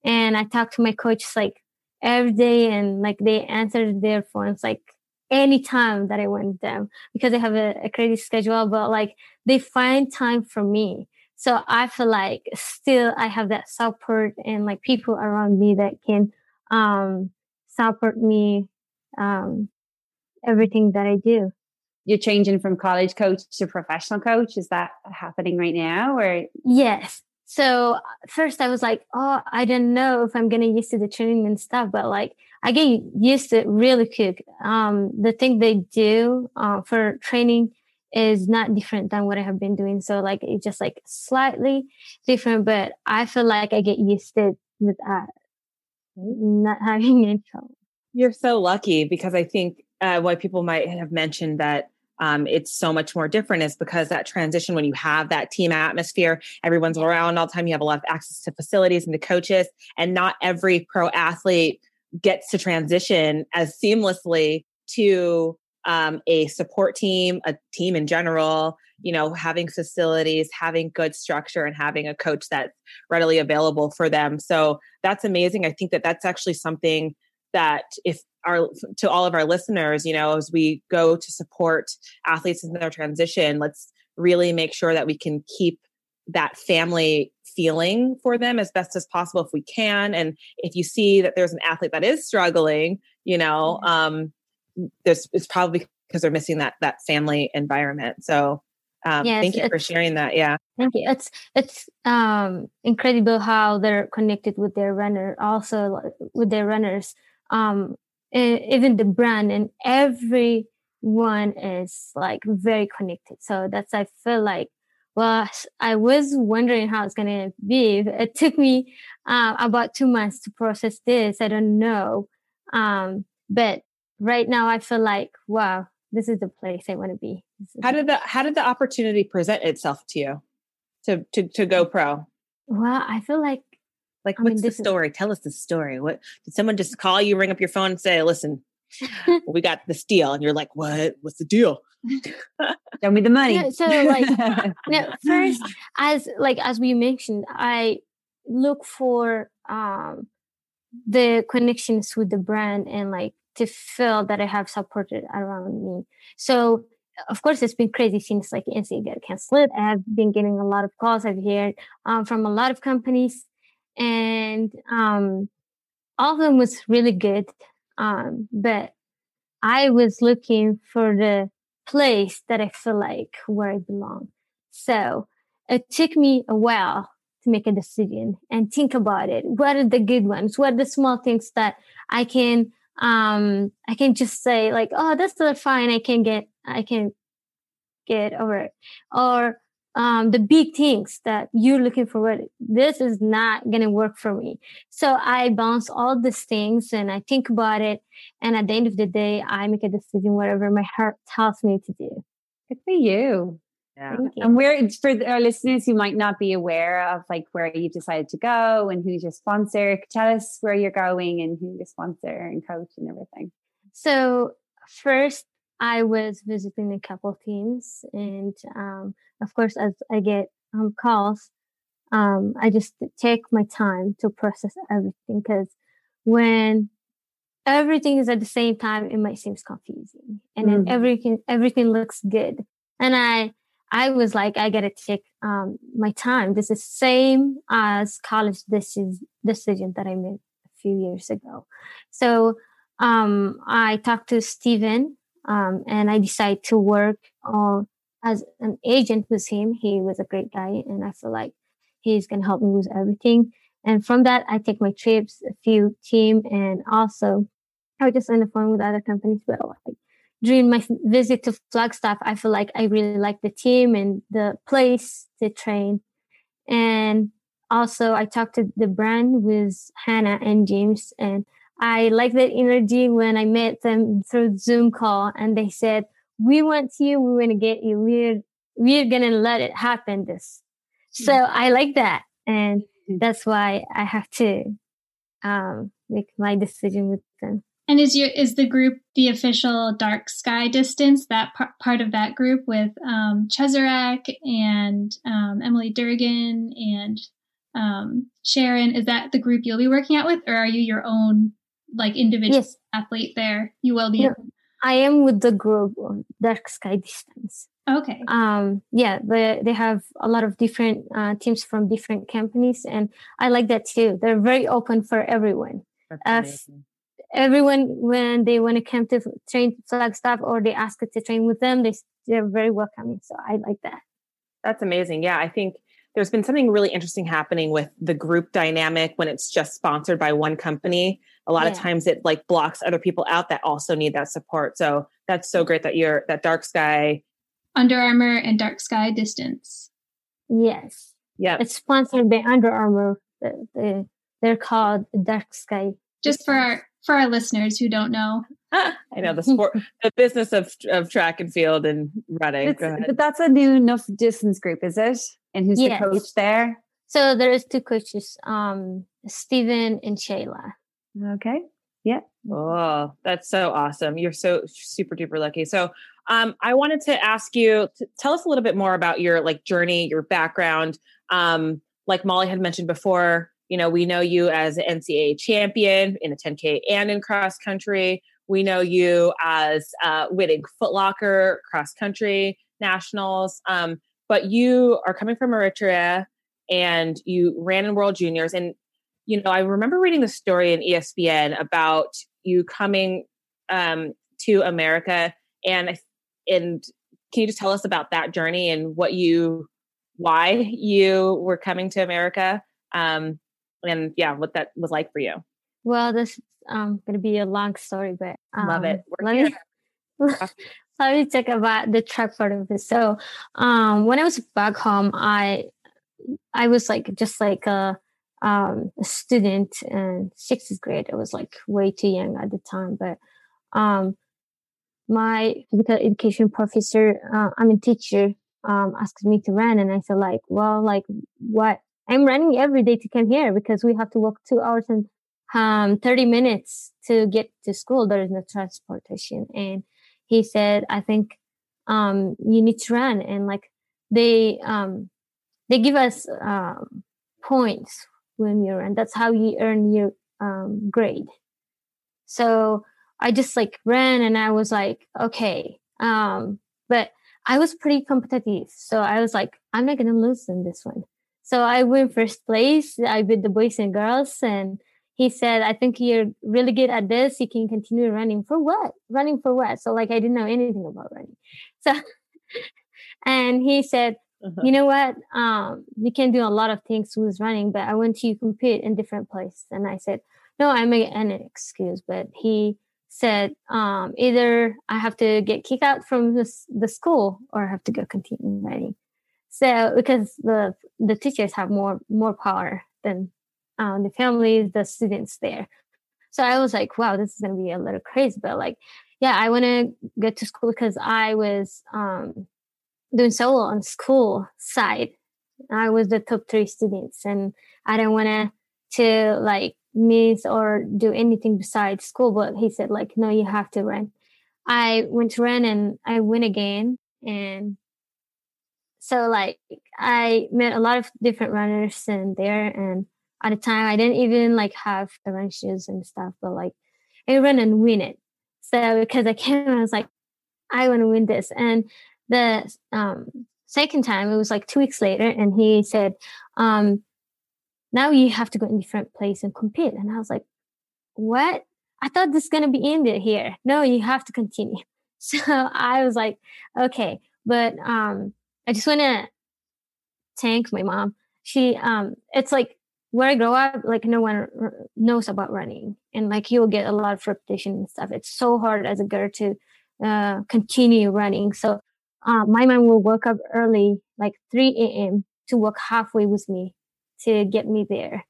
[SPEAKER 5] And I talk to my coach like every day and like they answer their phones like anytime that I want them because I have a, a crazy schedule, but like they find time for me. So I feel like still I have that support and like people around me that can um, support me um, everything that I do.
[SPEAKER 3] You're changing from college coach to professional coach. Is that happening right now? Or
[SPEAKER 5] yes. So first I was like, oh, I don't know if I'm gonna used to the training and stuff, but like I get used to it really quick. Um, the thing they do uh, for training is not different than what I have been doing. So like it's just like slightly different, but I feel like I get used to it with uh, not having any trouble.
[SPEAKER 4] You're so lucky because I think uh, why people might have mentioned that um, it's so much more different is because that transition when you have that team atmosphere everyone's around all the time you have a lot of access to facilities and to coaches and not every pro athlete gets to transition as seamlessly to um, a support team a team in general you know having facilities having good structure and having a coach that's readily available for them. So that's amazing. I think that that's actually something that if our to all of our listeners you know as we go to support athletes in their transition let's really make sure that we can keep that family feeling for them as best as possible if we can. And if you see that there's an athlete that is struggling you know um there's it's probably because they're missing that that family environment. So um, yes, thank you for sharing that. Yeah.
[SPEAKER 5] Thank you. It's it's um incredible how they're connected with their runner also with their runners. Um even the brand and everyone is like very connected. So that's i feel like well i was wondering how it's going to be. It took me uh, about two months to process this. I don't know. Um, but right now i feel like wow this is the place i want to be
[SPEAKER 4] how did the how did the opportunity present itself to you to to, to go pro
[SPEAKER 5] well i feel like
[SPEAKER 4] like, I what's mean, the story? Is- Tell us the story. What did someone just call you, ring up your phone, and say, "Listen, we got this deal," and you're like, "What? What's the deal?"
[SPEAKER 3] Show me the money.
[SPEAKER 5] Yeah, so, like, no, first, as like as we mentioned, I look for um the connections with the brand and like to feel that I have supported around me. So of course, it's been crazy since like NCAA got canceled. I've been getting a lot of calls. I've heard um, from a lot of companies and um, all of them was really good. Um, but I was looking for the place that I feel like where I belong. So it took me a while to make a decision and think about it. What are the good ones? What are the small things that I can um I can just say like, oh, that's still fine. I can get I can get over it. Or um, the big things that you're looking for. This is not to work for me. So I bounce all these things and I think about it. And at the end of the day, I make a decision, whatever my heart tells me to do.
[SPEAKER 3] Good for you. Yeah. And where for our listeners who might not be aware of like where you decided to go and who's your sponsor, tell us where you're going and who your sponsor and coach and everything.
[SPEAKER 5] So first I was visiting a couple teams, and um, of course, as I get um, calls, um, I just take my time to process everything because when everything is at the same time, it might seem confusing, and mm-hmm. then everything everything looks good, and I I was like, I gotta take um, my time. This is same as college. This is decision that I made a few years ago. So um, I talked to Steven um, and I decided to work on as an agent with him. He was a great guy, and I feel like he's gonna help me with everything. And from that, I take my trips, a few team, and also I just on the phone with other companies. But like during my visit to Flagstaff, I feel like I really like the team and the place to train. And also, I talked to the brand with Hannah and James, and I like that energy when I met them through Zoom call and they said, we want you, we want to get you, we're, we're going to let it happen this. So mm-hmm. I like that. And mm-hmm. that's why I have to, um, make my decision with them.
[SPEAKER 1] And is your is the group the official Dark Sky Distance? That par- part of that group with um, Cheserek and um, Emily Durgin and um, Sharon? Is that the group you'll be working out with, or are you your own like individual yes. athlete there. You will be.
[SPEAKER 5] I am with the group Dark Sky Distance.
[SPEAKER 1] Okay.
[SPEAKER 5] Um. Yeah. They they have a lot of different uh, teams from different companies, and I like that too. They're very open for everyone. As everyone, when they want to come to train Flagstaff or they ask to train with them, they they're very welcoming. So I like that.
[SPEAKER 4] That's amazing. Yeah, I think there's been something really interesting happening with the group dynamic when it's just sponsored by one company. A lot yeah. of times it like blocks other people out that also need that support. So that's so great that you're that Dark Sky,
[SPEAKER 1] Under Armour, and Dark Sky Distance.
[SPEAKER 5] Yes.
[SPEAKER 4] Yeah.
[SPEAKER 5] It's sponsored by Under Armour. The, the, they're called Dark Sky.
[SPEAKER 1] Just for our for our listeners who don't know.
[SPEAKER 4] I know the sport, the business of of track and field and running.
[SPEAKER 3] But that's a new enough distance group, is it? And who's yes. the coach there?
[SPEAKER 5] So there's two coaches, um, Stephen and Shayla.
[SPEAKER 3] Okay. Yeah.
[SPEAKER 4] Oh, that's so awesome. You're so super duper lucky. So um, I wanted to ask you to tell us a little bit more about your like journey, your background. Um, like Molly had mentioned before, you know, we know you as an NCAA champion in the 10K and in cross country. We know you as uh, winning Footlocker cross country nationals. Um, but you are coming from Eritrea and you ran in World Juniors. And, you know, I remember reading the story in ESPN about you coming um, to America. And, and can you just tell us about that journey and what you, why you were coming to America? Um, and yeah, what that was like for you.
[SPEAKER 5] Well, this is um, going to be a long story, but um,
[SPEAKER 4] love it.
[SPEAKER 5] We're let me let me talk about the track part of this. So, um, when I was back home, I I was like just like a, um, a student in sixth grade. I was like way too young at the time, but um, my physical education professor, uh, I mean teacher, um, asked me to run, and I said like, well, like what I'm running every day to come here because we have to walk two hours and um, 30 minutes to get to school. There is no transportation. And he said, I think um, you need to run. And like they, um, they give us um, points when you run. That's how you earn your um, grade. So I just like ran and I was like, okay. Um, but I was pretty competitive. So I was like, I'm not going to lose in this one. So I win first place. I beat the boys and girls. And he said, I think you're really good at this. You can continue running for what? Running for what? So like I didn't know anything about running. So, and he said, uh-huh. you know what? Um, you can do a lot of things with running, but I want you to compete in different places. And I said, no, I make an excuse, but he said, um, either I have to get kicked out from this, the school or I have to go continue running. So because the the teachers have more more power than um, the families, the students there. So I was like, wow, this is gonna be a little crazy, but like, yeah, I want to go to school because I was um, doing so well on school side. I was the top three students, and I didn't want to to like miss or do anything besides school. But he said like, no, you have to run. I went to run and I win again, and so like I met a lot of different runners in there and at the time I didn't even like have the run shoes and stuff, but like I ran and win it. So because I came I was like, I want to win this. And the um, second time it was like two weeks later and he said, um, now you have to go in different place and compete. And I was like, what? I thought this is gonna be ended here. No, you have to continue. So I was like, okay. But um I just want to thank my mom. She, um, it's like where I grow up, like no one r- knows about running, and like you'll get a lot of repetition and stuff. It's so hard as a girl to uh, continue running. So uh, my mom will wake up early, like 3 a.m., to walk halfway with me to get me there,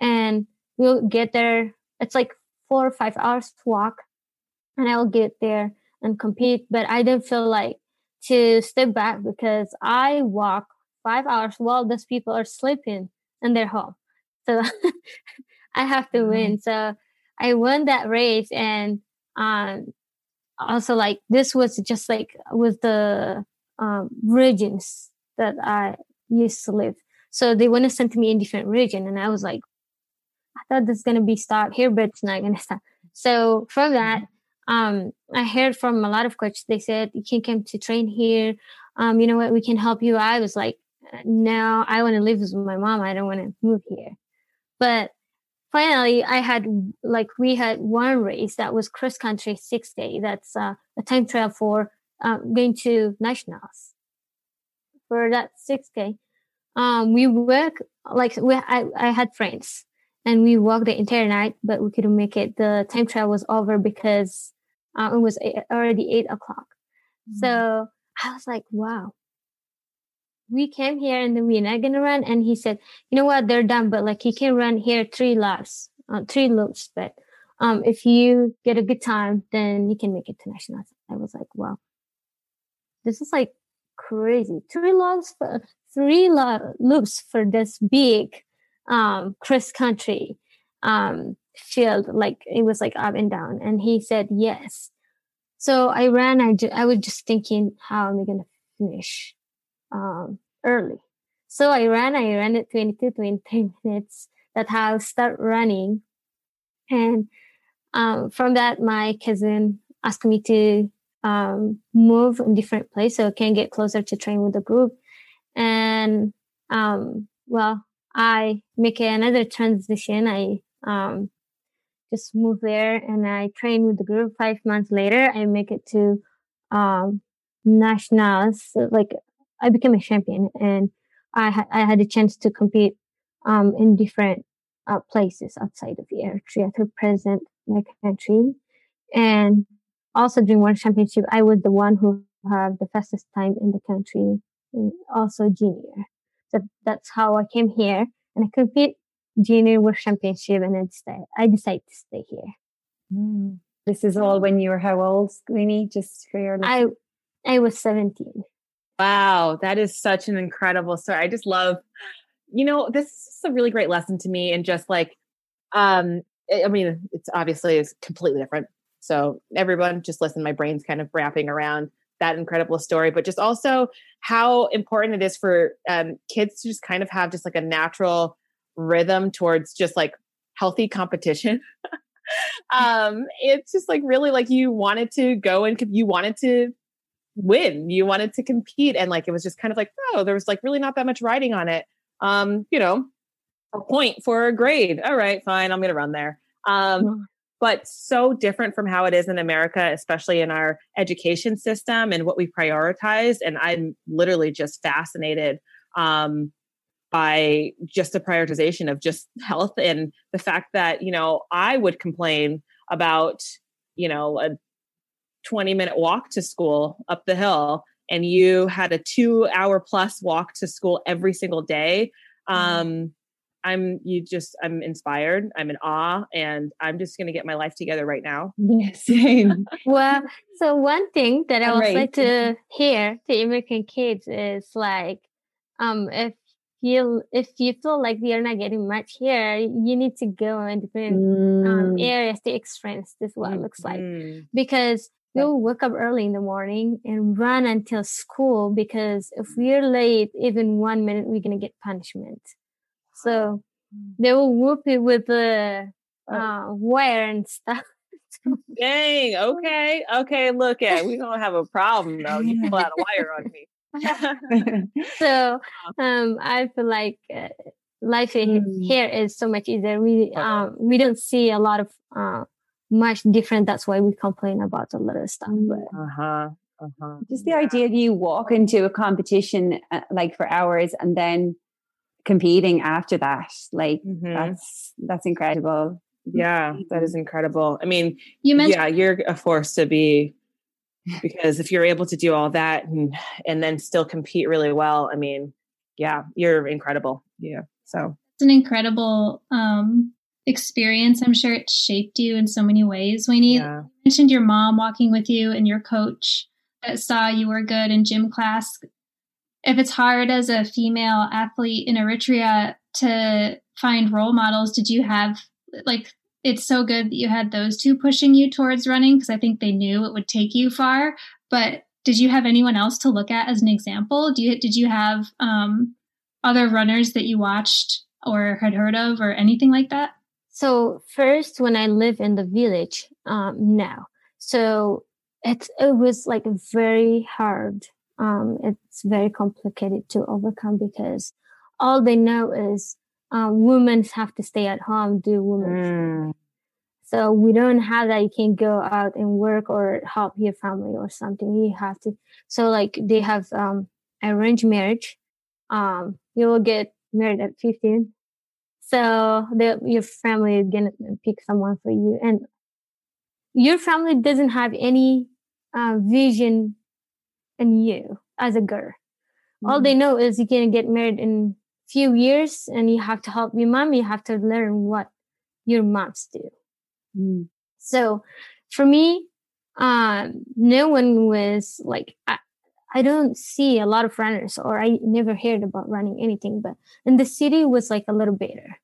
[SPEAKER 5] and we'll get there. It's like four or five hours to walk, and I'll get there and compete. But I don't feel like to step back because I walk five hours while those people are sleeping in their home. So I have to win. So I won that race and um also like this was just like with the um regions that I used to live. So they want to send me in different region and I was like, I thought this is gonna be stop here, but it's not gonna stop. So from that, um, I heard from a lot of coaches, they said, you can come to train here. Um, you know what? We can help you. I was like, no, I want to live with my mom. I don't want to move here. But finally, I had like, we had one race that was cross country six day. That's uh, a time trial for uh, going to nationals for that six day. um, we work like we I, I had friends and we walked the entire night, but we couldn't make it. The time trial was over because uh, it was eight, already eight o'clock. Mm-hmm. So I was like, wow. We came here and then we're not gonna run. And he said, you know what, they're done, but like you can run here three laps, uh, three loops. But um, if you get a good time, then you can make it to nationals. I was like, wow, this is like crazy. Three logs for three lo- loops for this big um, cross country um, field. Like it was like up and down. And he said yes. So I ran. I, ju- I was just thinking, how am I going to finish um, early? So I ran. I ran at 22, 23 minutes. that how I start running. And um, from that, my cousin asked me to um, move in different place so I can get closer to train with the group. And um, well, I make another transition. I um, just move there and I train with the group. Five months later, I make it to um, nationals. Like I became a champion, and I ha- I had a chance to compete um, in different uh, places outside of Eritrea to present my country. And also during one championship, I was the one who had the fastest time in the country, also junior. So that's how I came here and I compete junior world championship and then I decided to stay here.
[SPEAKER 3] Mm. This is all when you were how old, Weini? Just for your
[SPEAKER 5] I I was 17.
[SPEAKER 4] Wow, that is such an incredible story. I just love, you know, this is a really great lesson to me and just like um I mean, it's obviously is completely different. So everyone just listen, my brain's kind of wrapping around that incredible story, but just also how important it is for um, kids to just kind of have just like a natural rhythm towards just like healthy competition. um, it's just like really like you wanted to go and you wanted to win, you wanted to compete, and like it was just kind of like oh, there was like really not that much writing on it. Um, you know, a point for a grade. All right, fine, I'm gonna run there. Um, but so different from how it is in America, especially in our education system and what we prioritize. And I'm literally just fascinated um, by just the prioritization of just health and the fact that, you know, I would complain about, you know, a 20 minute walk to school up the hill and you had a two hour plus walk to school every single day. Mm-hmm. Um, I'm you just I'm inspired. I'm in awe, and I'm just going to get my life together right now.
[SPEAKER 3] Yeah, same.
[SPEAKER 5] well, so one thing that I would right. like to hear to American kids is like, um, if you if you feel like you're not getting much here, you need to go in different um, mm. um, areas to experience this what it looks like mm-hmm. because we'll wake up early in the morning and run until school because if we're late even one minute we're gonna get punishment so mm. they will whoop it with the oh. uh, wire and stuff.
[SPEAKER 4] Dang. Okay. Okay. Look at we don't have a problem though. You pull out a wire on me.
[SPEAKER 5] so um, I feel like uh, life mm. here is so much easier. We um, we don't see a lot of uh, much different. That's why we complain about a lot of stuff. But
[SPEAKER 4] uh huh. Uh-huh.
[SPEAKER 3] Just the idea that you walk into a competition uh, like for hours and then competing after that like mm-hmm. that's that's incredible
[SPEAKER 4] yeah that is incredible i mean you mentioned yeah you're a force to be because if you're able to do all that and and then still compete really well i mean yeah you're incredible. Yeah so.
[SPEAKER 1] It's an incredible um experience. I'm sure it shaped you in so many ways. Weini yeah. you mentioned your mom walking with you and your coach that saw you were good in gym class. If it's hard as a female athlete in Eritrea to find role models, did you have like it's so good that you had those two pushing you towards running because I think they knew it would take you far. But did you have anyone else to look at as an example? Do you did you have um, other runners that you watched or had heard of or anything like that?
[SPEAKER 5] So first, when I live in the village um, now, so it it was like very hard um, it's very complicated to overcome because all they know is um, women have to stay at home, do women. Mm. So we don't have that. You can go out and work or help your family or something. You have to. So like they have um, arranged marriage. um, you will get married at 15. So the, your family is gonna pick someone for you, and your family doesn't have any uh, vision in you as a girl. Mm-hmm. All they know is you're gonna get married in few years, and you have to help your mom. You have to learn what your moms do. Mm. So for me, um, no one was like, I, I don't see a lot of runners or I never heard about running anything, but in the city was like a little better.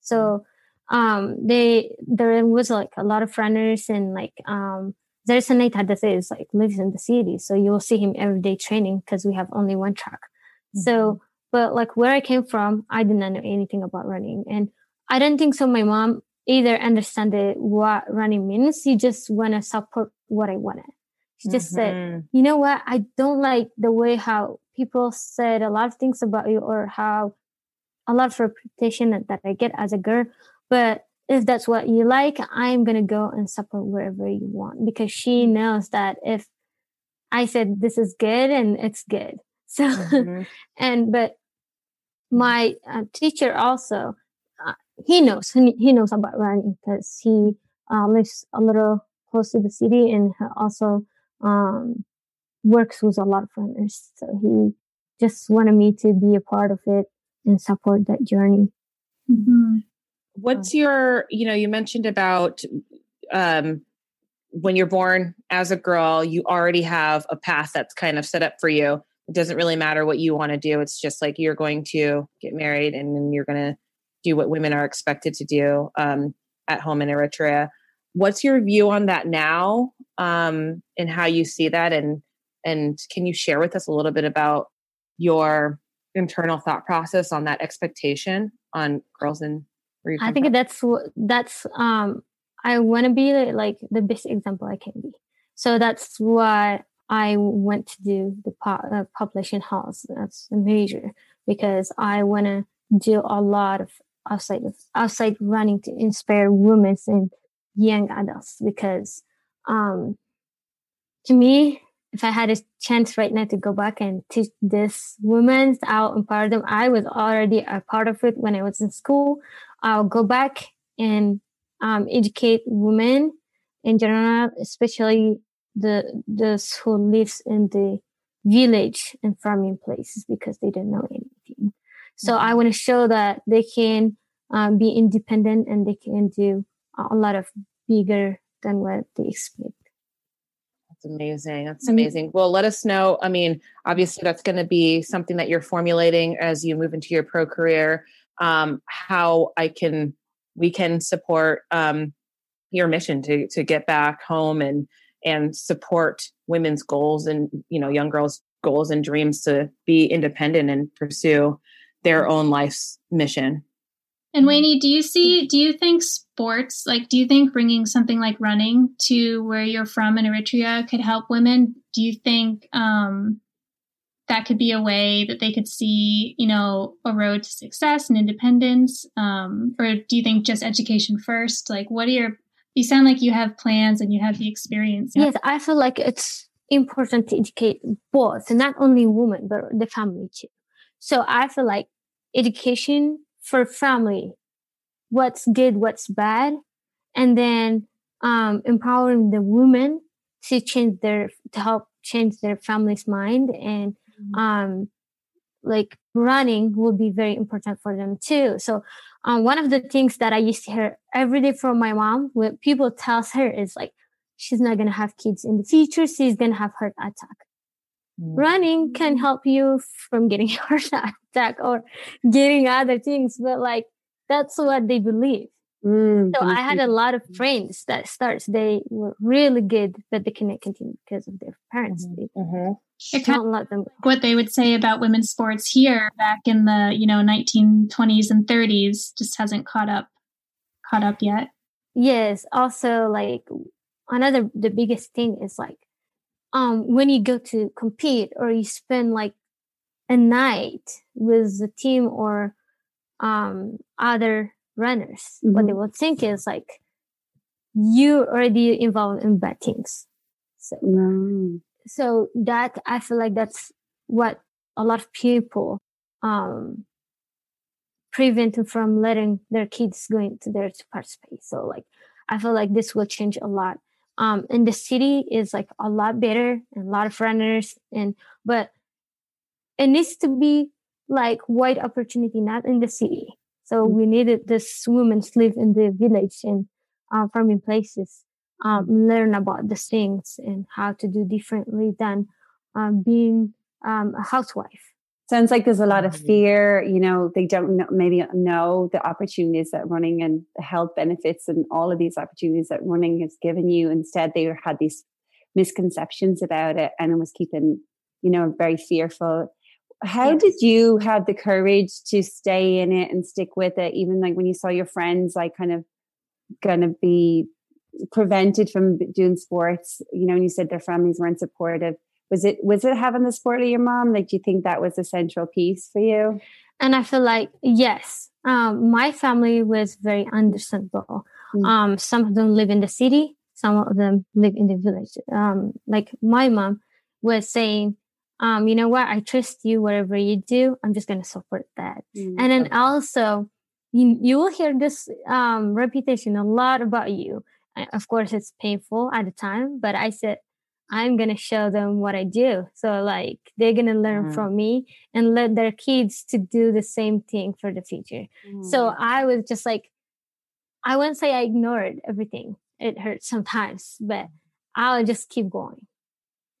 [SPEAKER 5] So, um, they, there was like a lot of runners and like, um, there's a Nate is like lives in the city. So you will see him every day training because we have only one track. Mm-hmm. So, but like where I came from, I did not know anything about running. And I don't think so. My mom either understand what running means. She just want to support what I wanted. She just mm-hmm. said, you know what? I don't like the way how people said a lot of things about you or how a lot of reputation that, that I get as a girl. But if that's what you like, I'm going to go and support wherever you want because she mm-hmm. knows that if I said this is good and it's good. So, mm-hmm. and, but my uh, teacher also, uh, he knows, he knows about running because he uh, lives a little close to the city and also um, works with a lot of runners. So he just wanted me to be a part of it and support that journey.
[SPEAKER 4] Mm-hmm. What's your, you know, you mentioned about um, when you're born as a girl, you already have a path that's kind of set up for you. It doesn't really matter what you want to do. It's just like you're going to get married and then you're going to do what women are expected to do um, at home in Eritrea what's your view on that now um, and how you see that and and can you share with us a little bit about your internal thought process on that expectation on girls and
[SPEAKER 5] i think from? that's that's um i want to be like the best example i can be so that's why i went to do the po- uh, population health that's a major because i want to do a lot of outside outside running to inspire women and young adults because um, to me, if I had a chance right now to go back and teach this women out empower them, I was already a part of it when I was in school. I'll go back and um, educate women in general, especially the those who lives in the village and farming places because they don't know anything. So mm-hmm. I want to show that they can um, be independent and they can do a lot of bigger than what they expect.
[SPEAKER 4] That's amazing. That's mm-hmm. amazing. Well, let us know. I mean, obviously, that's going to be something that you're formulating as you move into your pro career. Um, how I can, we can support um, your mission to to get back home and and support women's goals and you know young girls' goals and dreams to be independent and pursue their own life's mission.
[SPEAKER 1] And Weini, do you see, do you think sports, like, do you think bringing something like running to where you're from in Eritrea could help women? Do you think um, that could be a way that they could see, you know, a road to success and independence? Um, or do you think just education first? Like, what are your, you sound like you have plans and you have the experience.
[SPEAKER 5] Yes, I feel like it's important to educate both, not only women, but the family too. So I feel like education for family what's good what's bad and then um, empowering the women to change their to help change their family's mind and mm-hmm. um, like running will be very important for them too so um, one of the things that i used to hear every day from my mom when people tells her is like she's not going to have kids in the future she's going to have heart attack running can mm. help you from getting heart attack or getting other things but like that's what they believe mm, so i had a lot of friends that starts they were really good but they cannot continue because of their parents mm-hmm. they mm-hmm.
[SPEAKER 1] It can't let them what they would say about women's sports here back in the you know 1920s and 30s just hasn't caught up caught up yet
[SPEAKER 5] yes also like another the biggest thing is like um, when you go to compete or you spend like a night with the team or um, other runners, mm-hmm. what they will think is like you already involved in bad things. So, mm. so that I feel like that's what a lot of people um prevent from letting their kids go into there to participate. So like I feel like this will change a lot. Um in the city is like a lot better and a lot of runners and but it needs to be like wide opportunity, not in the city. So mm-hmm. we needed this women to live in the village and uh, farming places, um, learn about the things and how to do differently than um, being um, a housewife.
[SPEAKER 3] Sounds like there's a lot of fear. You know, they don't know, maybe know the opportunities that running and the health benefits and all of these opportunities that running has given you. Instead, they had these misconceptions about it and it was keeping, you know, very fearful. How did you have the courage to stay in it and stick with it, even like when you saw your friends like kind of gonna be prevented from doing sports? You know, and you said their families weren't supportive. Was it was it having the support of your mom? Like do you think that was a central piece for you?
[SPEAKER 5] And i feel like yes um, my family was very understandable. Mm. um, some of them live in the city some of them live in the village. Um, like my mom was saying um, you know what i trust you whatever you do i'm just going to support that mm. and then also you, you will hear this um, reputation a lot about you of course it's painful at the time but i said I'm going to show them what I do. So like they're going to learn mm. from me and let their kids to do the same thing for the future. Mm. So I was just like, I wouldn't say I ignored everything. It hurts sometimes, but I'll just keep going.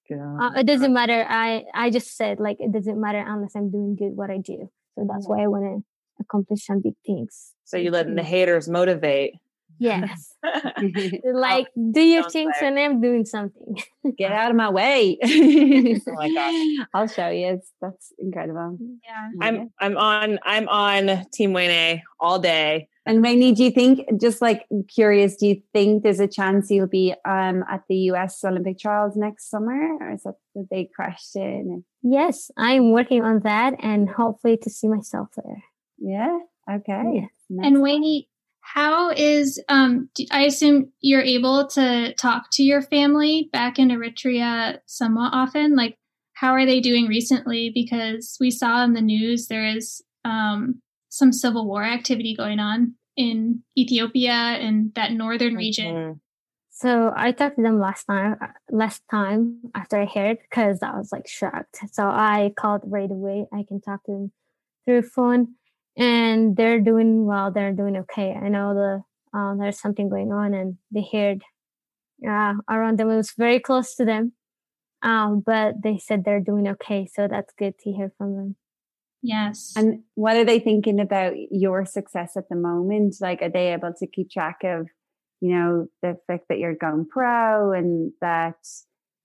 [SPEAKER 5] Yeah. Uh, it doesn't matter. I, I just said like, it doesn't matter unless I'm doing good what I do. So that's why I want to accomplish some big things.
[SPEAKER 4] So you letting the haters motivate
[SPEAKER 5] Yes. like, do your things and I'm doing something.
[SPEAKER 3] Get out of my way. oh my gosh. I'll show you. It's, that's incredible.
[SPEAKER 4] Yeah. I'm I'm on I'm on Team Weini all day.
[SPEAKER 3] And Weini, do you think just like curious, do you think there's a chance you'll be um at the US Olympic trials next summer? Or is that the big question?
[SPEAKER 5] Yes, I'm working on that and hopefully to see myself there.
[SPEAKER 3] Yeah. Okay.
[SPEAKER 1] Yeah. And Weini, how is um I assume you're able to talk to your family back in Eritrea somewhat often? Like how are they doing recently? Because we saw in the news there is um some civil war activity going on in Ethiopia and that northern region.
[SPEAKER 5] So I talked to them last time, last time after I heard because I was like shocked. So I called right away. I can talk to them through phone and they're doing well. They're doing okay. I know the um, there's something going on, and they heard uh, around them. It was very close to them, um, but they said they're doing okay. So that's good to hear from them.
[SPEAKER 1] Yes.
[SPEAKER 3] And what are they thinking about your success at the moment? Like, are they able to keep track of, you know, the fact that you're going pro and that,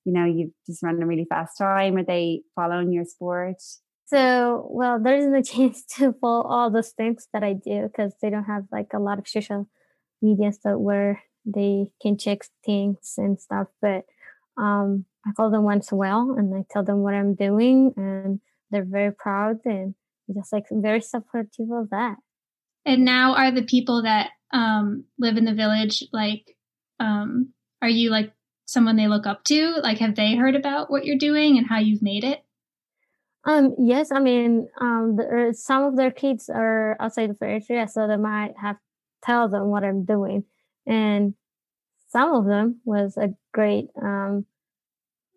[SPEAKER 3] you know, you've just run a really fast time? Are they following your sport?
[SPEAKER 5] So, well, there isn't a chance to follow all those things that I do because they don't have like a lot of social media stuff where they can check things and stuff. But um, I call them once a while and I tell them what I'm doing, and they're very proud and just like very supportive of that.
[SPEAKER 1] And now, are the people that um, live in the village like, um, are you like someone they look up to? Like, have they heard about what you're doing and how you've made it?
[SPEAKER 5] Um, yes, I mean, um, the, uh, some of their kids are outside of Eritrea, so they might have tell them what I'm doing, and some of them was a great um,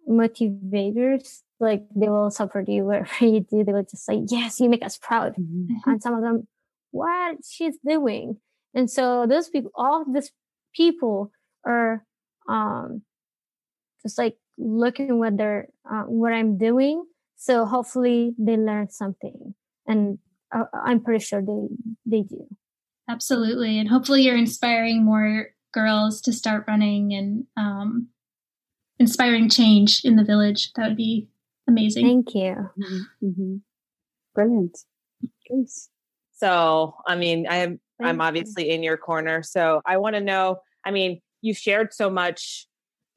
[SPEAKER 5] motivators. Like they will support you wherever you do. They will just say, "Yes, you make us proud," mm-hmm. and some of them, "What she's doing," and so those people, all these people are um, just like looking what they're uh, what I'm doing so hopefully they learn something, and uh, I'm pretty sure they they do.
[SPEAKER 1] Absolutely, and hopefully you're inspiring more girls to start running and um, inspiring change in the village. That would be amazing.
[SPEAKER 5] Thank you.
[SPEAKER 3] Mm-hmm. mm-hmm. Brilliant. Thanks.
[SPEAKER 4] So, I mean, I am Thank I'm obviously you. in your corner. So, I want to know. I mean, you've shared so much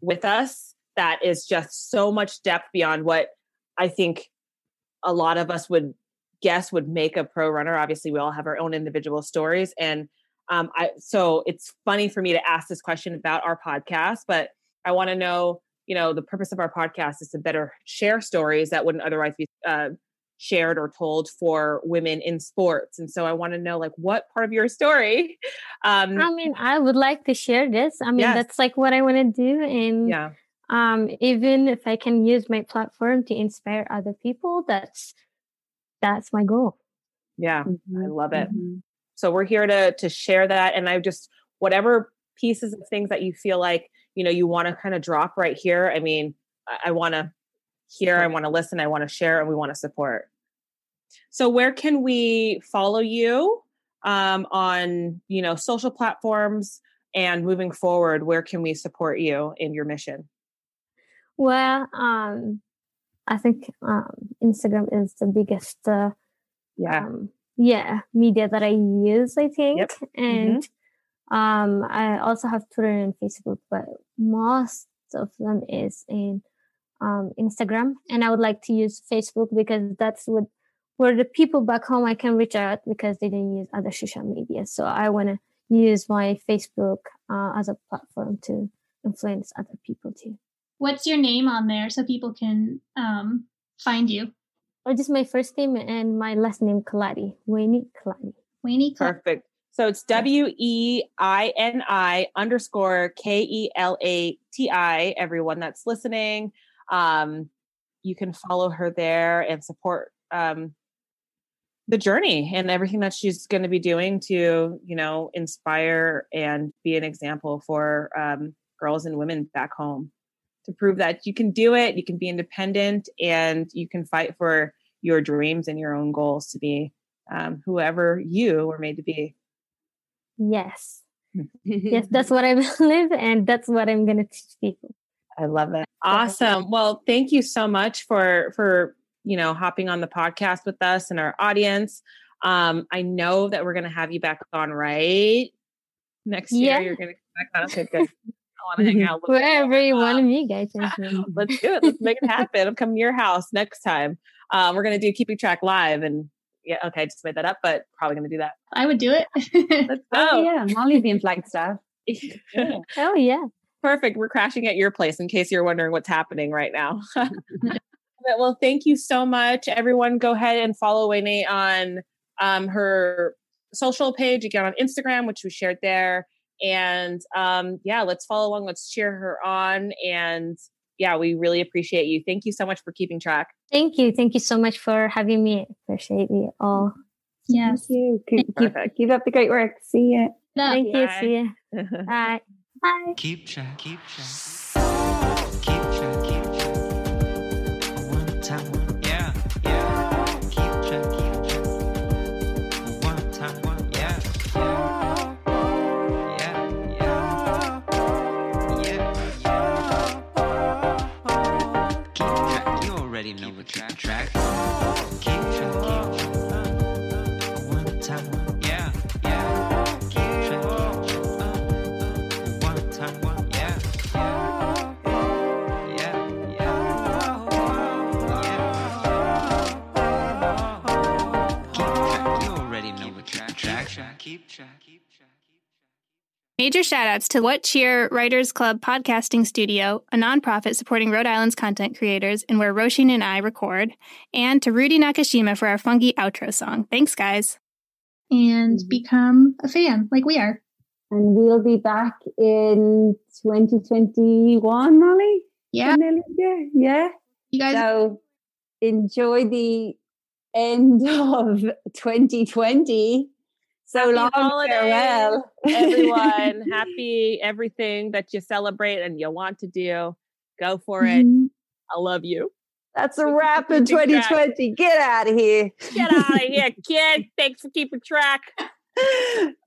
[SPEAKER 4] with us that is just so much depth beyond what I think a lot of us would guess would make a pro runner. Obviously, we all have our own individual stories. And um, I, so it's funny for me to ask this question about our podcast, but I want to know, you know, the purpose of our podcast is to better share stories that wouldn't otherwise be uh, shared or told for women in sports. And so I want to know like what part of your story.
[SPEAKER 5] Um, I mean, I would like to share this. I mean, yes. that's like what I want to do. And yeah. um, even if I can use my platform to inspire other people, that's that's my goal.
[SPEAKER 4] Yeah, mm-hmm. I love it. Mm-hmm. So we're here to to share that. And I just whatever pieces of things that you feel like, you know, you want to kind of drop right here. I mean, I, I want to hear, I want to listen, I want to share, and we want to support. So where can we follow you um, on you know social platforms and moving forward? Where can we support you in your mission?
[SPEAKER 5] Well, um, I think um, Instagram is the biggest, uh, yeah, um, yeah, media that I use. I think, yep. and mm-hmm. Um, I also have Twitter and Facebook, but most of them is in um, Instagram, and I would like to use Facebook because that's what where the people back home I can reach out because they didn't use other social media. So I want to use my Facebook uh, as a platform to influence other people too.
[SPEAKER 1] What's your name on there so people can um, find you?
[SPEAKER 5] Or just my first name and my last name, Kelati. Weini Kelati.
[SPEAKER 1] Weini
[SPEAKER 4] Perfect. So it's W E I N I underscore K E L A T I. Everyone that's listening, um, you can follow her there and support um, the journey and everything that she's going to be doing to you know inspire and be an example for um, girls and women back home. To prove that you can do it you can be independent and you can fight for your dreams and your own goals to be um, whoever you were made to be
[SPEAKER 5] yes yes that's what i believe and that's what i'm going to teach people
[SPEAKER 4] i love it awesome well thank you so much for for you know, hopping on the podcast with us and our audience. Um, I know that we're going to have you back on right next year. Yeah. You're going to come back on. Okay, good. I want to hang out
[SPEAKER 5] wherever you want me, guys.
[SPEAKER 4] Let's do it. Let's make it happen. I'm coming to your house next time. Um, we're going to do keeping track live and yeah, okay, I just made that up, but probably going to do that.
[SPEAKER 1] I would do it.
[SPEAKER 3] Let's go. Oh, yeah, Molly being Flagstaff.
[SPEAKER 5] oh yeah.
[SPEAKER 4] Perfect. We're crashing at your place in case you're wondering what's happening right now. Well, thank you so much. Everyone, go ahead and follow Weini on um, her social page. You get on Instagram, which we shared there. And um, yeah, let's follow along. Let's cheer her on. And yeah, we really appreciate you. Thank you so much for keeping track.
[SPEAKER 5] Thank you. Thank you so much for having me. Appreciate you all.
[SPEAKER 3] Yes. Thank you. Keep, keep, keep up the great work. See you.
[SPEAKER 5] Thank you. See you. Bye.
[SPEAKER 1] Bye.
[SPEAKER 6] Keep track. Keep track.
[SPEAKER 1] Major shoutouts to What Cheer Writers Club Podcasting Studio, a nonprofit supporting Rhode Island's content creators and where Roisin and I record, and to Rudy Nakashima for our funky outro song. Thanks, guys. And mm-hmm. become a fan like we are.
[SPEAKER 3] And we'll be back in 2021, Molly?
[SPEAKER 1] Yeah.
[SPEAKER 3] Yeah.
[SPEAKER 1] You guys.
[SPEAKER 3] So enjoy the end of 2020 so Happy long holidays, farewell.
[SPEAKER 4] everyone. Happy everything that you celebrate and you want to do. Go for it. Mm-hmm. I love you.
[SPEAKER 3] That's a wrap in 2020. Get out of here.
[SPEAKER 4] Get out of here, kid. Thanks for keeping track.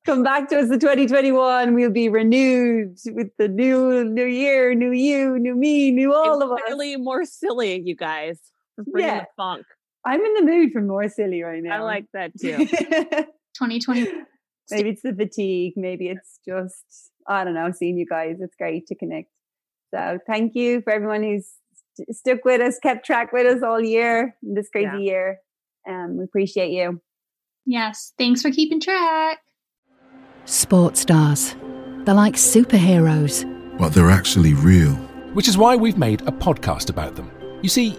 [SPEAKER 3] Come back to us in 2021. We'll be renewed with the new new year, new you, new me, new all
[SPEAKER 4] it's
[SPEAKER 3] of us.
[SPEAKER 4] Really more silly, you guys. yeah. the funk.
[SPEAKER 3] I'm in the mood for more silly right now.
[SPEAKER 4] I like that too.
[SPEAKER 1] 2020.
[SPEAKER 3] maybe it's the fatigue. Maybe it's just, I don't know, seeing you guys. It's great to connect. So thank you for everyone who's st- stuck with us, kept track with us all year, this crazy yeah. year. Um, we appreciate you.
[SPEAKER 1] Yes. Thanks for keeping track.
[SPEAKER 7] Sports stars. They're like superheroes.
[SPEAKER 8] But they're actually real.
[SPEAKER 9] Which is why we've made a podcast about them. You see,